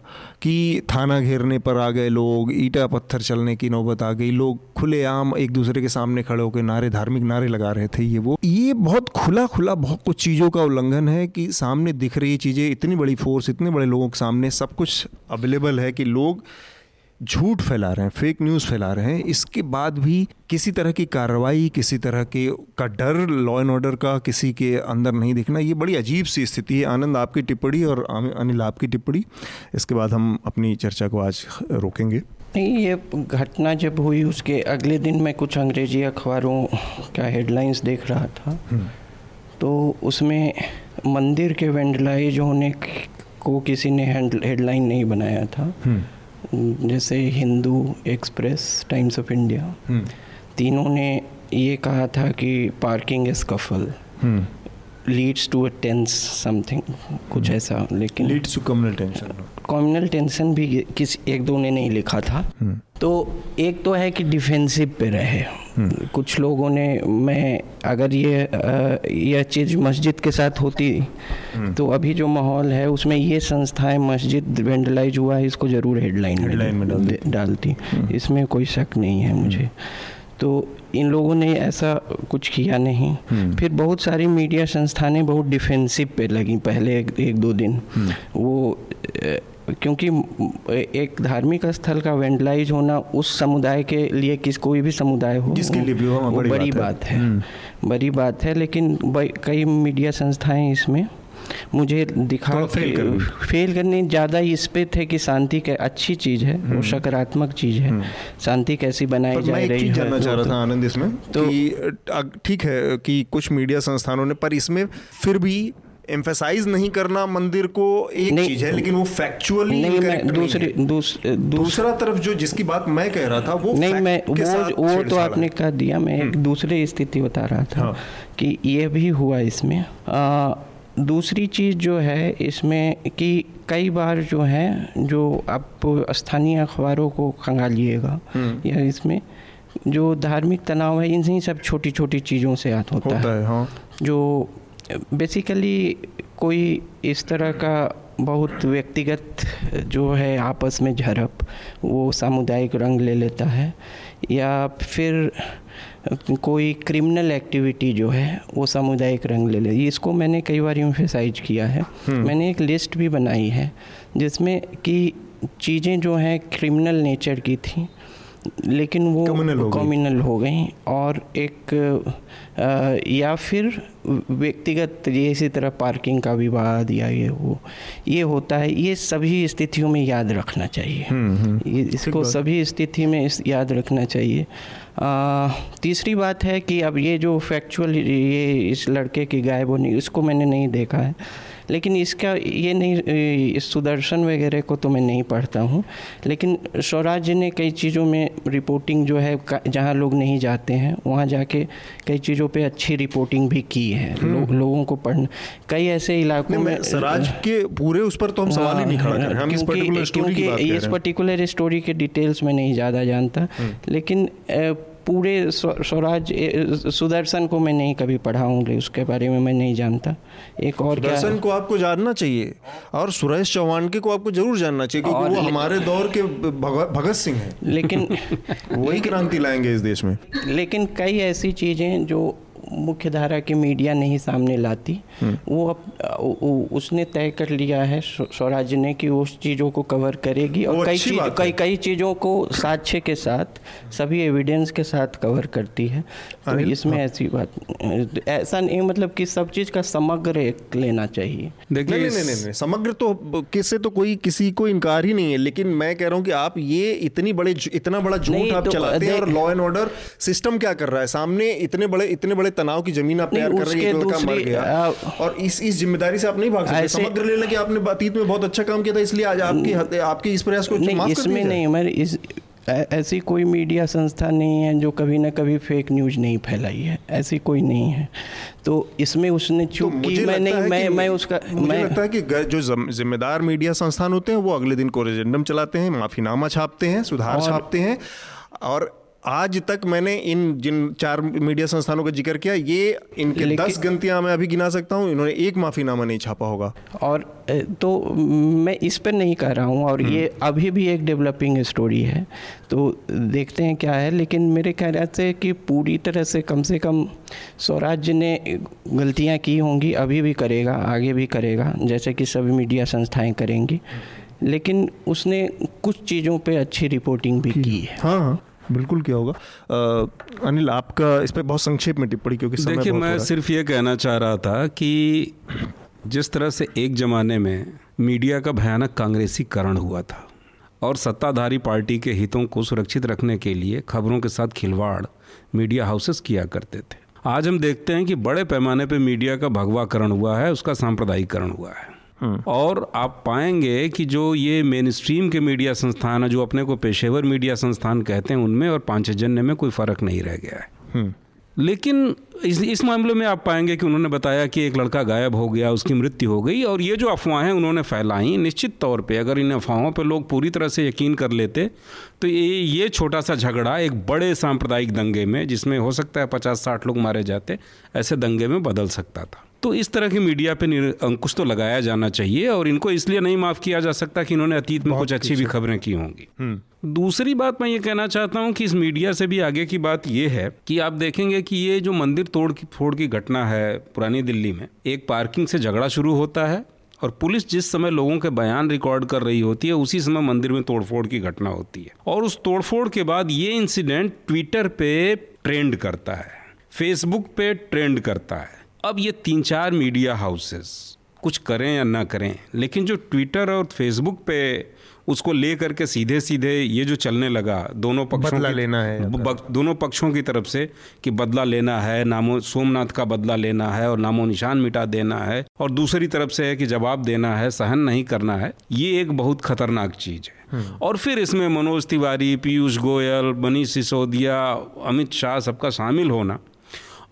कि थाना घेरने पर आ गए लोग, ईटा पत्थर चलने की नौबत आ गई, लोग खुलेआम एक दूसरे के सामने खड़े होकर नारे, धार्मिक नारे लगा रहे थे ये वो। ये बहुत खुला खुला बहुत कुछ चीज़ों का उल्लंघन है कि सामने दिख रही चीज़ें, इतनी बड़ी फोर्स इतने बड़े लोगों के सामने सब कुछ अवेलेबल है कि लोग झूठ फैला रहे हैं फेक न्यूज़ फैला रहे हैं। इसके बाद भी किसी तरह की कार्रवाई किसी तरह के का डर लॉ एंड ऑर्डर का किसी के अंदर नहीं दिखना ये बड़ी अजीब सी स्थिति है। आनंद आपकी टिप्पणी और अनिल आपकी टिप्पणी। इसके बाद हम अपनी चर्चा को आज रोकेंगे। नहीं ये घटना जब हुई उसके अगले दिन मैं कुछ अंग्रेज़ी अखबारों का हेडलाइंस देख रहा था। हम्म। तो उसमें मंदिर के वेंडलाइज होने को किसी ने हेडलाइन नहीं बनाया था। हम्म। जैसे Hindu Express Times of India तीनों ने ये कहा था कि parking is कफल। Leads to a tense something कुछ हम्म। ऐसा लेकिन leads to communal tension communal tension भी किस एक दो ने नहीं लिखा था। हम्म। तो एक तो है कि डिफेंसिव पे रहे। हम्म। कुछ लोगों ने मैं अगर ये यह चीज़ मस्जिद के साथ होती तो अभी जो माहौल है उसमें ये संस्थाएँ मस्जिद वेंडलाइज हुआ है इसको ज़रूर हेडलाइन हेडलाइन में डालती। इसमें कोई शक नहीं है मुझे। तो इन लोगों ने ऐसा कुछ किया नहीं। हम्म। फिर बहुत सारी मीडिया संस्थानें बहुत डिफेंसिव पे लगी पहले एक, एक दो दिन। हम्म। वो क्योंकि एक धार्मिक स्थल का वेंडलाइज होना उस समुदाय के लिए किस कोई भी समुदाय हो जिसके लिए भी वो बड़ी, बड़ी बात है, बात है। हम्म। बड़ी बात है लेकिन कई मीडिया संस्थाएँ इसमें मुझे दिखा फेल, कर फेल करने ज़्यादा इस पे थे कि शांति के अच्छी चीज़ है वो हम्म। सकारात्मक चीज़ है हम्म। शांति कैसी बनाई जा रही है जानना चाह रहा था आनंद इसमें तो ठीक है कि कुछ मीडिया संस्थानों ने पर इसमें फिर भी एम्फेसाइज नहीं करना मंदिर को एक चीज़ है लेकिन वो फैक्चुअली नहीं मैं दूसरी दूस, दूसरा तरफ़ जो जिसकी बात मैं कह रहा था वो नहीं मैं वो वो तो आपने कह दिया मैं एक हम्म। दूसरी स्थिति बता रहा था हाँ। कि ये भी हुआ इसमें आ, दूसरी चीज़ जो है इसमें कि कई बार जो है जो आप स्थानीय अखबारों को खंगालिएगा हम्म। या इसमें जो धार्मिक तनाव है इनसे सब छोटी छोटी चीज़ों से याद होता, होता है, है हाँ। जो बेसिकली कोई इस तरह का बहुत व्यक्तिगत जो है आपस में झड़प वो सामुदायिक रंग ले लेता है या फिर कोई क्रिमिनल एक्टिविटी जो है वो सामुदायिक रंग ले ले इसको मैंने कई बार इम्फेसाइज किया है हम्म। मैंने एक लिस्ट भी बनाई है जिसमें कि चीज़ें जो हैं क्रिमिनल नेचर की थी लेकिन वो कम्युनल हो गई। और एक आ, या फिर व्यक्तिगत ये इसी तरह पार्किंग का विवाद या ये वो ये होता है। ये सभी स्थितियों में याद रखना चाहिए। हम्म, हम्म। ये इसको सभी स्थिति में इस याद रखना चाहिए। आ, तीसरी बात है कि अब ये जो फैक्चुअल ये इस लड़के की गायब होनी इसको मैंने नहीं देखा है। लेकिन इसका ये नहीं इस सुदर्शन वगैरह को तो मैं नहीं पढ़ता हूँ लेकिन स्वराज ने कई चीज़ों में रिपोर्टिंग जो है जहाँ लोग नहीं जाते हैं वहाँ जाके कई चीज़ों पे अच्छी रिपोर्टिंग भी की है लो, हम्म। लोगों को पढ़ना कई ऐसे इलाकों में स्वराज के पूरे उस पर तो हम सवाल ही नहीं खड़ा कर हम इस पर्टिकुलर स्टोरी इस पर्टिकुलर स्टोरी के डिटेल्स में नहीं ज़्यादा जानता हम्म। लेकिन पूरे स्वराज सुदर्शन को मैं नहीं कभी पढ़ा हूँ उसके बारे में मैं नहीं जानता। एक और सुदर्शन को आपको जानना चाहिए और सुरेश चौहान के को आपको ज़रूर जानना चाहिए क्योंकि वो हमारे दौर के भगत सिंह हैं। लेकिन वही क्रांति लाएँगे इस देश में। लेकिन कई ऐसी चीज़ें जो मुख्य धारा की मीडिया नहीं सामने लाती। वो अब उसने तय कर लिया है स्वराज ने कि उस चीज़ों को कवर करेगी और कई चीज़ कई कई चीज़ों को साक्ष्य के साथ सभी एविडेंस के साथ कवर करती है। तो इसमें हाँ। ऐसी बात ऐसा नहीं मतलब कि सब चीज़ का समग्र एक लेना चाहिए। देखिए नहीं, नहीं, नहीं, नहीं, समग्र तो किससे तो कोई किसी को इनकार ही नहीं है लेकिन मैं कह रहा हूँ कि आप ये इतनी बड़े इतना बड़ा झूठ आप तो चलाते हैं और लॉ एंड ऑर्डर सिस्टम क्या कर रहा है? सामने इतने बड़े इतने बड़े तनाव की ज़मीन आप तैयार कर रहे हैं मर गया। और इस इस ज़िम्मेदारी से आप नहीं भाग सकते। समग्र लेना कि आपने अतीत में बहुत अच्छा काम किया था इसलिए आज आपकी आपके इस प्रयास को नहीं इसमें नहीं हमारे इस ऐसी कोई मीडिया संस्था नहीं है जो कभी ना कभी फेक न्यूज़ नहीं फैलाई है। ऐसी कोई नहीं है। तो इसमें उसने चूक तो की मैं नहीं मैं मैं उसका मुझे मैं लगता है कि जो जिम्मेदार मीडिया संस्थान होते हैं वो अगले दिन कोरेजेंडम चलाते हैं माफीनामा छापते हैं सुधार छापते हैं और आज तक मैंने इन जिन चार मीडिया संस्थानों का ज़िक्र किया ये इनके दस गलतियाँ मैं अभी गिना सकता हूँ इन्होंने एक माफीनामा नहीं छापा होगा। और तो मैं इस पर नहीं कह रहा हूँ और ये हम्म। अभी भी एक डेवलपिंग स्टोरी है तो देखते हैं क्या है लेकिन मेरे ख्याल से कि पूरी तरह से कम से कम स्वराज्य ने गलतियाँ की होंगी अभी भी करेगा आगे भी करेगा जैसे कि सभी मीडिया संस्थाएँ करेंगी लेकिन उसने कुछ चीज़ों पे अच्छी रिपोर्टिंग भी की है। हाँ हाँ। बिल्कुल क्या होगा। आ, अनिल आपका इस पर बहुत संक्षेप में टिप्पणी क्योंकि देखिए मैं सिर्फ़ ये कहना चाह रहा था कि जिस तरह से एक ज़माने में मीडिया का भयानक कांग्रेसीकरण हुआ था और सत्ताधारी पार्टी के हितों को सुरक्षित रखने के लिए खबरों के साथ खिलवाड़ मीडिया हाउसेस किया करते थे। आज हम देखते हैं कि बड़े पैमाने पर मीडिया का भगवाकरण हुआ है उसका सांप्रदायिकरण हुआ है। और आप पाएँगे कि जो ये मेन स्ट्रीम के मीडिया संस्थान है जो अपने को पेशेवर मीडिया संस्थान कहते हैं उनमें और पांचजन्य में कोई फ़र्क नहीं रह गया है। हम्म। लेकिन इस इस मामले में आप पाएँगे कि उन्होंने बताया कि एक लड़का गायब हो गया उसकी मृत्यु हो गई और ये जो अफवाहें उन्होंने फैलाई निश्चित तौर पे। अगर इन अफवाहों पे लोग पूरी तरह से यकीन कर लेते तो ये ये छोटा सा झगड़ा एक बड़े सांप्रदायिक दंगे में जिसमें हो सकता है पचास साठ लोग मारे जाते ऐसे दंगे में बदल सकता था। तो इस तरह की मीडिया पे अंकुश तो लगाया जाना चाहिए और इनको इसलिए नहीं माफ़ किया जा सकता कि इन्होंने अतीत में कुछ अच्छी भी खबरें की होंगी। हम्म। दूसरी बात मैं ये कहना चाहता हूँ कि इस मीडिया से भी आगे की बात ये है कि आप देखेंगे कि ये जो मंदिर तोड़ की फोड़ की घटना है पुरानी दिल्ली में एक पार्किंग से झगड़ा शुरू होता है और पुलिस जिस समय लोगों के बयान रिकॉर्ड कर रही होती है उसी समय मंदिर में तोड़फोड़ की घटना होती है। और उस तोड़फोड़ के बाद ये इंसिडेंट ट्विटर पे ट्रेंड करता है फेसबुक पे ट्रेंड करता है। अब ये तीन चार मीडिया हाउसेस कुछ करें या ना करें लेकिन जो ट्विटर और फेसबुक पे उसको ले करके सीधे सीधे ये जो चलने लगा दोनों पक्षों बदला लेना है दोनों पक्षों की तरफ़ से कि बदला लेना है नामो सोमनाथ का बदला लेना है और नामो निशान मिटा देना है और दूसरी तरफ़ से है कि जवाब देना है सहन नहीं करना है ये एक बहुत खतरनाक चीज़ है हम्म। और फिर इसमें मनोज तिवारी पीयूष गोयल मनीष सिसोदिया अमित शाह सबका शामिल होना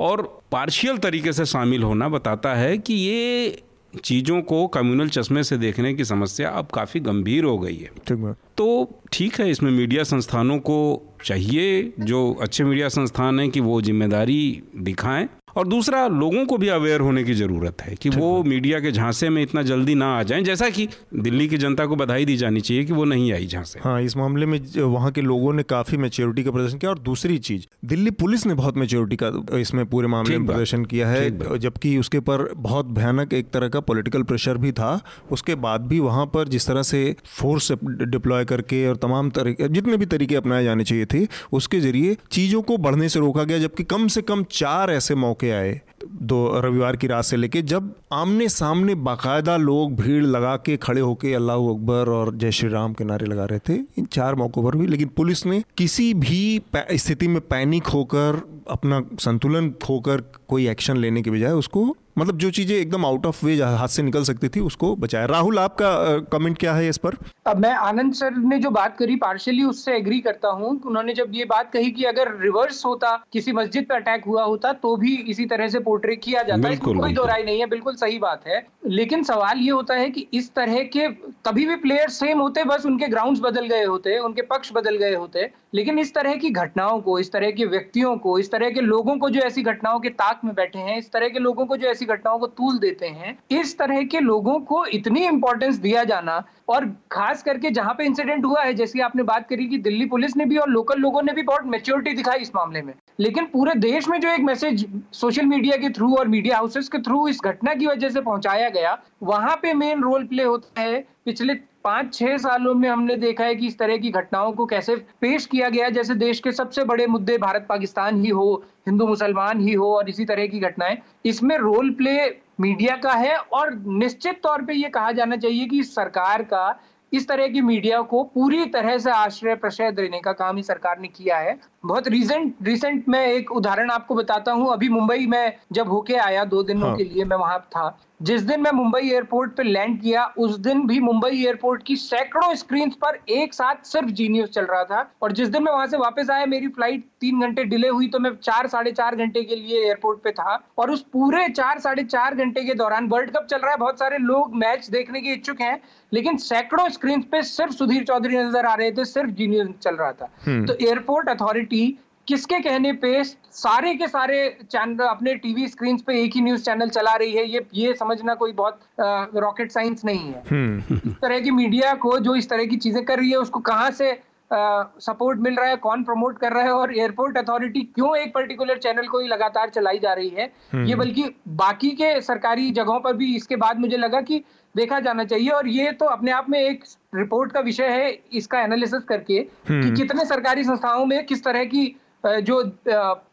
और पार्शियल तरीके से शामिल होना बताता है कि ये चीज़ों को कम्युनल चश्मे से देखने की समस्या अब काफ़ी गंभीर हो गई है। ठीक तो ठीक है इसमें मीडिया संस्थानों को चाहिए जो अच्छे मीडिया संस्थान हैं कि वो ज़िम्मेदारी दिखाएँ। और दूसरा लोगों को भी अवेयर होने की ज़रूरत है कि वो मीडिया के झांसे में इतना जल्दी ना आ जाएँ जैसा कि दिल्ली की जनता को बधाई दी जानी चाहिए कि वो नहीं आई झांसे। हाँ इस मामले में वहाँ के लोगों ने काफ़ी मेच्योरिटी का प्रदर्शन किया। और दूसरी चीज़ दिल्ली पुलिस ने बहुत मेच्योरिटी का इसमें पूरे मामले में प्रदर्शन किया है। जबकि उसके पर बहुत भयानक एक तरह का पोलिटिकल प्रेशर भी था। उसके बाद भी वहाँ पर जिस तरह से फोर्स डिप्लॉय करके और तमाम तरीके जितने भी तरीके अपनाए जाने चाहिए थे उसके ज़रिए चीज़ों को बढ़ने से रोका गया जबकि कम से कम चार ऐसे मौके मौके आए, दो रविवार की रात से लेके जब आमने सामने बाकायदा लोग भीड़ लगा के खड़े होके अल्लाह अकबर और जय श्री राम के नारे लगा रहे थे, इन चार मौक़ों पर भी। लेकिन पुलिस ने किसी भी स्थिति में पैनिक होकर, अपना संतुलन खोकर कोई एक्शन लेने के बजाय उसको मतलब जो चीज़ें एकदम आउट ऑफ़ वे हाथ से निकल सकती थी उसको बचाया। राहुल आपका कमेंट क्या है इस पर? अब मैं आनंद सर ने जो बात करी पार्शियली उससे एग्री करता हूँ। उन्होंने जब ये बात कही कि अगर रिवर्स होता किसी मस्जिद पर अटैक हुआ होता तो भी इसी तरह से पोर्ट्रेट किया जाता है। कोई दोहराई नहीं है बिल्कुल सही बात है। लेकिन सवाल ये होता है कि इस तरह के कभी भी प्लेयर सेम होते बस उनके ग्राउंड बदल गए होते उनके पक्ष बदल गए होते। लेकिन इस तरह की घटनाओं को, इस तरह के व्यक्तियों को, इस तरह के लोगों को जो ऐसी घटनाओं के ताक में बैठे हैं, इस तरह के लोगों को जो ऐसी घटनाओं को तूल देते हैं, इस तरह के लोगों को इतनी इंपॉर्टेंस दिया जाना और खास करके जहाँ पे इंसिडेंट हुआ है, जैसे आपने बात करी कि दिल्ली पुलिस ने भी और लोकल लोगों ने भी बहुत मेच्योरिटी दिखाई इस मामले में। लेकिन पूरे देश में जो एक मैसेज सोशल मीडिया के थ्रू और मीडिया हाउसेस के थ्रू इस घटना की वजह से पहुँचाया गया, वहाँ पे मेन रोल प्ले होता है पिछले पाँच छह सालों में हमने देखा है कि इस तरह की घटनाओं को कैसे पेश किया गया जैसे देश के सबसे बड़े मुद्दे भारत पाकिस्तान ही हो हिंदू मुसलमान ही हो और इसी तरह की घटनाएँ। इसमें रोल प्ले मीडिया का है और निश्चित तौर पे ये कहा जाना चाहिए कि सरकार का इस तरह की मीडिया को पूरी तरह से आश्रय प्रश्रय देने का काम ही सरकार ने किया है। बहुत रिसेंट रिसेंट मैं एक उदाहरण आपको बताता हूँ। अभी मुंबई में जब होके आया दो दिनों हाँ। के लिए मैं वहाँ था। जिस दिन मैं मुंबई एयरपोर्ट पे लैंड किया उस दिन भी मुंबई एयरपोर्ट की सैकड़ों स्क्रीन पर एक साथ सिर्फ़ जी न्यूज़ चल रहा था। और जिस दिन मैं वहाँ से वापस आया मेरी फ़्लाइट तीन घंटे डिले हुई तो मैं चार साढ़े चार घंटे के लिए एयरपोर्ट पे था। और उस पूरे चार साढ़े चार घंटे के दौरान वर्ल्ड कप चल रहा है बहुत सारे लोग मैच देखने के इच्छुक हैं लेकिन सैकड़ों स्क्रीन पे सिर्फ़ सुधीर चौधरी नज़र आ रहे थे सिर्फ़ जी न्यूज़ चल रहा था। हम्म। तो एयरपोर्ट अथॉरिटी किसके कहने पे सारे के सारे चैनल अपने टीवी स्क्रीन पे एक ही न्यूज़ चैनल चला रही है ये ये समझना कोई बहुत रॉकेट साइंस नहीं है हम्म। इस तरह की मीडिया को जो इस तरह की चीज़ें कर रही है उसको कहाँ से सपोर्ट मिल रहा है कौन प्रमोट कर रहा है और एयरपोर्ट अथॉरिटी क्यों एक पर्टिकुलर चैनल को ही लगातार चलाई जा रही है हम्म। ये बल्कि बाकी के सरकारी जगहों पर भी इसके बाद मुझे लगा कि देखा जाना चाहिए और ये तो अपने आप में एक रिपोर्ट का विषय है इसका एनालिसिस करके कि हम्म। कितने सरकारी संस्थाओं में किस तरह की जो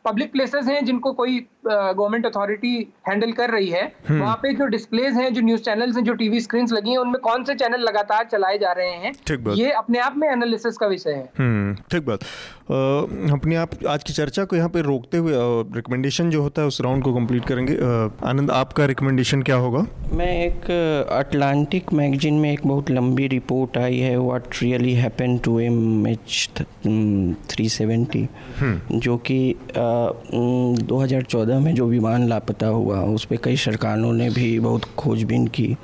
पब्लिक प्लेसेस हैं जिनको कोई गवर्नमेंट अथॉरिटी हैंडल कर रही है हम्म। वहाँ पे जो डिस्प्लेज हैं जो न्यूज़ चैनल्स हैं जो टीवी स्क्रीन लगी हैं उनमें कौन से चैनल लगातार चलाए जा रहे हैं ठीक बात। ये अपने आप में एनालिसिस का विषय है। हम्म ठीक बात। अपने आप आज की चर्चा को यहाँ पे रोकते हुए रिकमेंडेशन जो होता है उस राउंड को कंप्लीट करेंगे। आनंद आपका रिकमेंडेशन क्या होगा? मैं एक अटलांटिक मैगजीन में एक बहुत लंबी रिपोर्ट आई है what really happen to M H three seventy जो कि उम, 2014 में जो विमान लापता हुआ उस पर कई सरकारों ने भी बहुत खोजबीन की।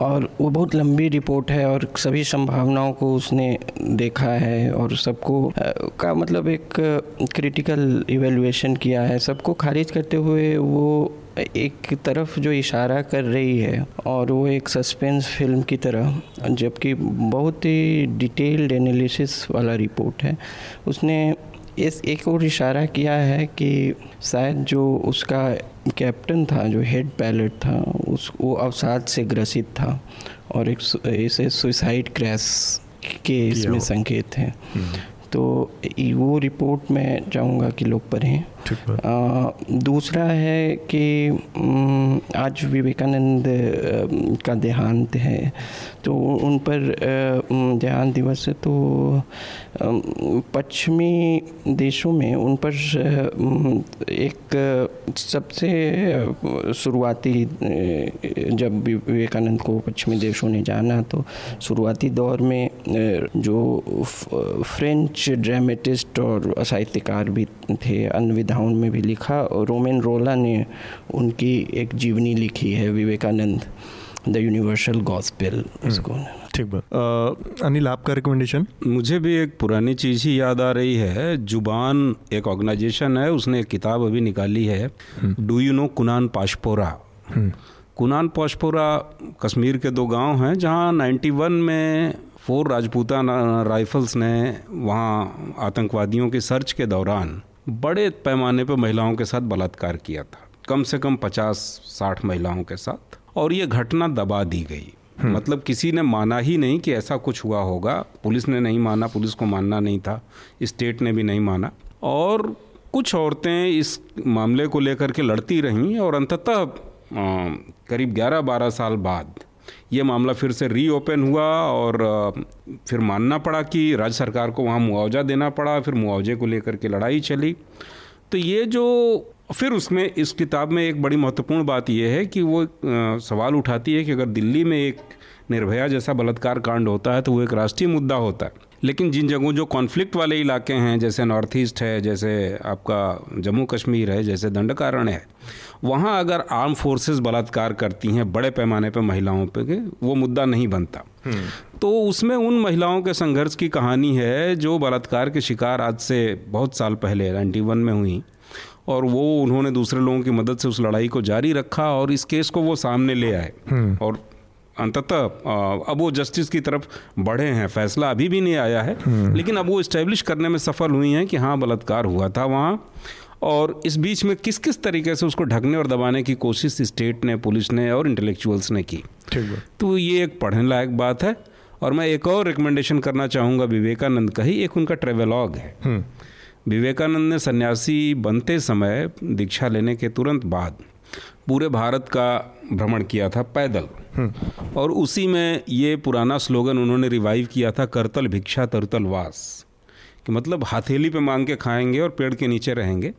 और वो बहुत लंबी रिपोर्ट है और सभी संभावनाओं को उसने देखा है और सबको का मतलब एक क्रिटिकल इवेलुएशन किया है। सबको खारिज करते हुए वो एक तरफ़ जो इशारा कर रही है और वो एक सस्पेंस फ़िल्म की तरह जबकि बहुत ही डिटेल्ड एनालिसिस वाला रिपोर्ट है। उसने इस एक और इशारा किया है कि शायद जो उसका कैप्टन था जो हेड पायलट था उस वो अवसाद से ग्रसित था और एक इसे सुसाइड क्रैश के इसमें संकेत हैं। तो वो रिपोर्ट मैं चाहूँगा कि लोग पढ़ें। दूसरा है कि आज विवेकानंद का देहांत है तो उन पर देहांत दिवस तो पश्चिमी देशों में उन पर एक सबसे शुरुआती जब विवेकानंद को पश्चिमी देशों ने जाना तो शुरुआती दौर में जो फ्रेंच ड्रामेटिस्ट और साहित्यकार भी थे अन्य विधाओं में भी लिखा और रोमेन रोला ने उनकी एक जीवनी लिखी है विवेकानंद द यूनिवर्सल गॉस्पेल उसको ठीक बात। अनिल आपका रिकमेंडेशन मुझे भी एक पुरानी चीज़ ही याद आ रही है। ज़ुबान एक ऑर्गेनाइजेशन है उसने एक किताब अभी निकाली है। Do you know Kunan Poshpora Kunan Poshpora Kashmir के दो गाँव हैं जहाँ 91 में फोर राजपूता राइफल्स ने वहाँ आतंकवादियों की सर्च के दौरान बड़े पैमाने पर महिलाओं के साथ बलात्कार किया था। कम से कम पचास साठ महिलाओं के साथ। और ये घटना दबा दी गई। मतलब किसी ने माना ही नहीं कि ऐसा कुछ हुआ होगा। पुलिस ने नहीं माना पुलिस को मानना नहीं था। स्टेट ने भी नहीं माना। और कुछ औरतें इस मामले को लेकर के लड़ती रहीं और अंततः करीब 11-12 साल बाद ये मामला फिर से रीओपन हुआ और फिर मानना पड़ा कि राज्य सरकार को वहाँ मुआवजा देना पड़ा, फिर मुआवजे को लेकर के लड़ाई चली। तो ये जो, फिर उसमें, इस किताब में एक बड़ी महत्वपूर्ण बात यह है कि वो सवाल उठाती है कि अगर दिल्ली में एक निर्भया जैसा बलात्कार कांड होता है तो वो एक राष्ट्रीय मुद्दा होता है। लेकिन जिन जगहों जो कॉन्फ्लिक्ट वाले इलाके हैं जैसे नॉर्थ ईस्ट है जैसे आपका जम्मू कश्मीर है जैसे दंडकारण है वहाँ अगर आर्म फोर्सेस बलात्कार करती हैं बड़े पैमाने पर महिलाओं पर वो मुद्दा नहीं बनता। तो उसमें उन महिलाओं के संघर्ष की कहानी है जो बलात्कार के शिकार आज से बहुत साल पहले 91 में हुई और वो उन्होंने दूसरे लोगों की मदद से उस लड़ाई को जारी रखा और इस केस को वो सामने ले आए। और अंततः अब वो जस्टिस की तरफ़ बढ़े हैं। फैसला अभी भी नहीं आया है। लेकिन अब वो इस्टेब्लिश करने में सफल हुई हैं कि हाँ बलात्कार हुआ था वहाँ। और इस बीच में किस किस तरीके से उसको ढकने और दबाने की कोशिश स्टेट ने पुलिस ने और इंटेलेक्चुअल्स ने की? ठीक बात। तो ये एक पढ़ने लायक बात है। और मैं एक और रिकमेंडेशन करना चाहूँगा विवेकानंद का ही। एक उनका ट्रेवलॉग है। हम्म। विवेकानंद ने सन्यासी बनते समय दीक्षा लेने के तुरंत बाद पूरे भारत का भ्रमण किया था पैदल। और उसी में ये पुराना स्लोगन उन्होंने रिवाइव किया था करतल भिक्षा तरतल वास कि मतलब हथेली पे मांग के खाएँगे और पेड़ के नीचे रहेंगे।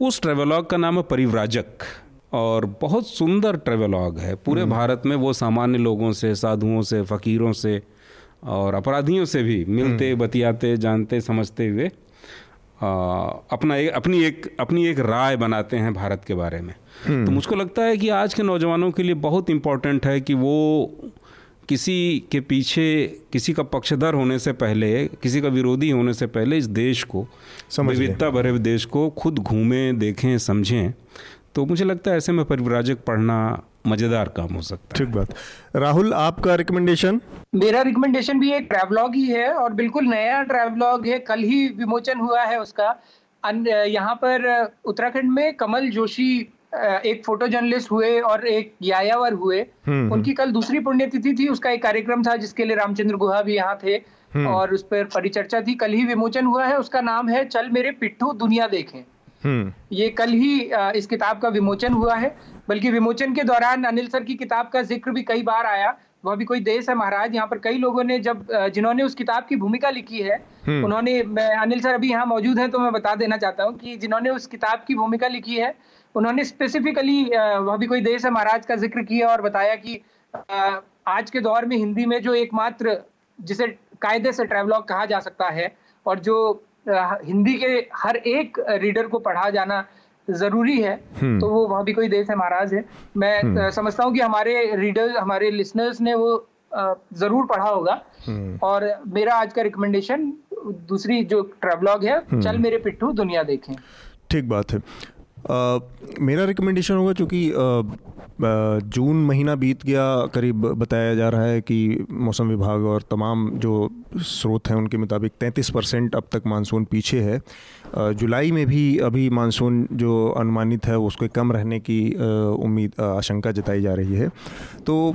उस ट्रेवलॉग का नाम है परिव्राजक और बहुत सुंदर ट्रेवलॉग है। पूरे भारत में वो सामान्य लोगों से साधुओं से फ़कीरों से और अपराधियों से भी मिलते बतियाते जानते समझते हुए अपना एक अपनी एक अपनी एक राय बनाते हैं भारत के बारे में। तो मुझको लगता है कि आज के नौजवानों के लिए बहुत इम्पोर्टेंट है कि वो किसी के पीछे किसी का पक्षधर होने से पहले किसी का विरोधी होने से पहले इस देश को विविधता भरे देश को खुद घूमें देखें समझें। तो मुझे लगता है ऐसे में परिव्राजक पढ़ना मज़ेदार काम हो सकता है। ठीक बात। राहुल आपका रिकमेंडेशन मेरा रिकमेंडेशन भी एक ट्रैवलॉग ही है और बिल्कुल नया ट्रैवलॉग है। कल ही विमोचन हुआ है उसका। यहाँ पर उत्तराखंड में कमल जोशी एक फ़ोटो जर्नलिस्ट हुए और एक यायावर हुए। हम्म, हम्म। उनकी कल दूसरी पुण्यतिथि थी। उसका एक कार्यक्रम था जिसके लिए रामचंद्र गुहा भी यहाँ थे हम्म। और उस पर परिचर्चा थी। कल ही विमोचन हुआ है। उसका नाम है चल मेरे पिट्ठू दुनिया देखें। ये कल ही इस किताब का विमोचन हुआ है। बल्कि विमोचन के दौरान अनिल सर की किताब का ज़िक्र भी कई बार आया। वह भी कोई देश है महाराज यहाँ पर कई लोगों ने जब जिन्होंने उस किताब की भूमिका लिखी है उन्होंने मैं अनिल सर अभी यहाँ मौजूद हैं तो मैं बता देना चाहता हूँ कि जिन्होंने उस किताब की भूमिका लिखी है उन्होंने स्पेसिफिकली वह भी कोई देश है महाराज का ज़िक्र किया और बताया कि आज के दौर में हिंदी में जो एकमात्र जिसे कायदे से ट्रेवलॉग कहा जा सकता है और जो हिंदी के हर एक रीडर को पढ़ा जाना ज़रूरी है हम्म। तो वो वहाँ भी कोई देश है महाराज है मैं हम्म। समझता हूँ कि हमारे रीडर हमारे लिसनर्स ने वो ज़रूर पढ़ा होगा हम्म। और मेरा आज का रिकमेंडेशन दूसरी जो ट्रेवलॉग है चल मेरे पिट्ठू दुनिया देखें ठीक बात है मेरा रिकमेंडेशन होगा क्योंकि जून महीना बीत गया, करीब बताया जा रहा है कि मौसम विभाग और तमाम जो स्रोत हैं उनके मुताबिक 33 परसेंट अब तक मानसून पीछे है। जुलाई में भी अभी मानसून जो अनुमानित है उसको कम रहने की उम्मीद आशंका जताई जा रही है। तो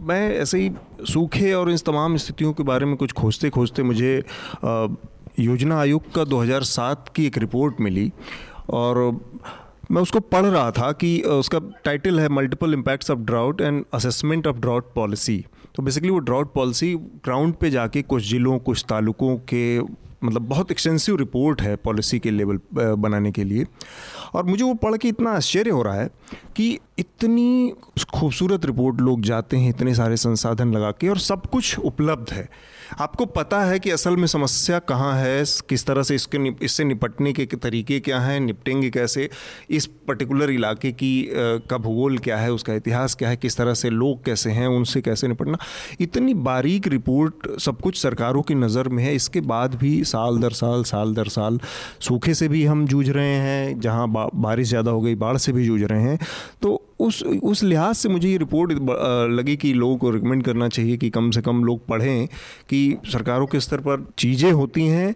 मैं ऐसे ही सूखे और इन तमाम स्थितियों के बारे में कुछ खोजते खोजते मुझे योजना आयोग का 2007 की एक रिपोर्ट मिली और मैं उसको पढ़ रहा था कि उसका टाइटल है multiple impacts of drought and assessment of drought policy तो बेसिकली वो ड्राउट पॉलिसी ग्राउंड पे जाके कुछ ज़िलों, कुछ तालुकों के मतलब बहुत एक्सटेंसिव रिपोर्ट है पॉलिसी के लेवल बनाने के लिए। और मुझे वो पढ़ के इतना आश्चर्य हो रहा है कि इतनी खूबसूरत रिपोर्ट लोग जाते हैं, इतने सारे संसाधन लगा के और सब कुछ उपलब्ध है। आपको पता है कि असल में समस्या कहाँ है? किस तरह से इसके इससे निपटने के तरीके क्या हैं? निपटेंगे कैसे? इस पर्टिकुलर इलाके की का भूगोल क्या है? उसका इतिहास क्या है? किस तरह से लोग कैसे हैं? उनसे कैसे निपटना? इतनी बारीक रिपोर्ट सब कुछ सरकारों की नज़र में है। इसके बाद भी साल दर साल साल दर साल सूखे से भी हम जूझ रहे हैं, जहाँ बारिश ज़्यादा हो गई, बाढ़ से भी जूझ रहे हैं। तो उस उस लिहाज से मुझे ये रिपोर्ट लगी कि लोगों को रिकमेंड करना चाहिए कि कम से कम लोग पढ़ें कि सरकारों के स्तर पर चीज़ें होती हैं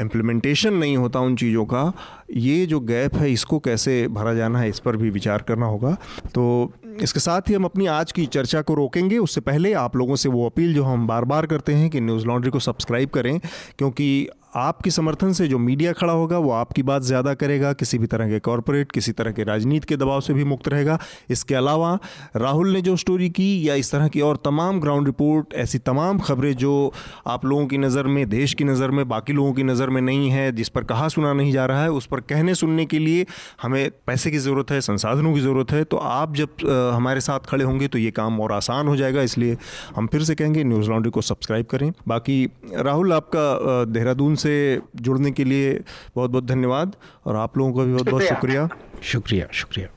इम्प्लीमेंटेशन नहीं होता उन चीज़ों का। ये जो गैप है, इसको कैसे भरा जाना है, इस पर भी विचार करना होगा। तो इसके साथ ही हम अपनी आज की चर्चा को रोकेंगे। उससे पहले आप लोगों से वो अपील जो हम बार बार करते हैं कि न्यूज़ लॉन्ड्री को सब्सक्राइब करें, क्योंकि आपकी समर्थन से जो मीडिया खड़ा होगा, वो आपकी बात ज़्यादा करेगा, किसी भी तरह के कॉरपोरेट, किसी तरह के राजनीति के दबाव से भी मुक्त रहेगा। इसके अलावा, राहुल ने जो स्टोरी की, या इस तरह की और तमाम ग्राउंड रिपोर्ट ऐसी तमाम खबरें जो आप लोगों की नज़र में, देश की नज़र में, बाकी लोगों की नज़र में नहीं है, जिस पर कहा सुना नहीं जा रहा है, उस पर कहने सुनने के लिए हमें पैसे की ज़रूरत है, संसाधनों की ज़रूरत है तो आप जब हमारे साथ खड़े होंगे तो ये काम और आसान हो जाएगा। इसलिए हम फिर से कहेंगे, न्यूज़ लॉन्ड्री को सब्सक्राइब करें। बाकी, राहुल, आपका देहरादून से जुड़ने के लिए बहुत बहुत धन्यवाद और आप लोगों का भी बहुत बहुत शुक्रिया। शुक्रिया शुक्रिया।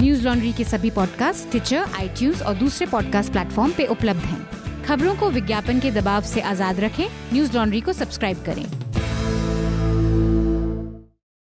न्यूज़ लॉन्ड्री के सभी पॉडकास्ट ट्विटर आई और दूसरे पॉडकास्ट प्लेटफॉर्म पे उपलब्ध हैं। खबरों को विज्ञापन के दबाव से आज़ाद रखें। न्यूज़ लॉन्ड्री को सब्सक्राइब करें।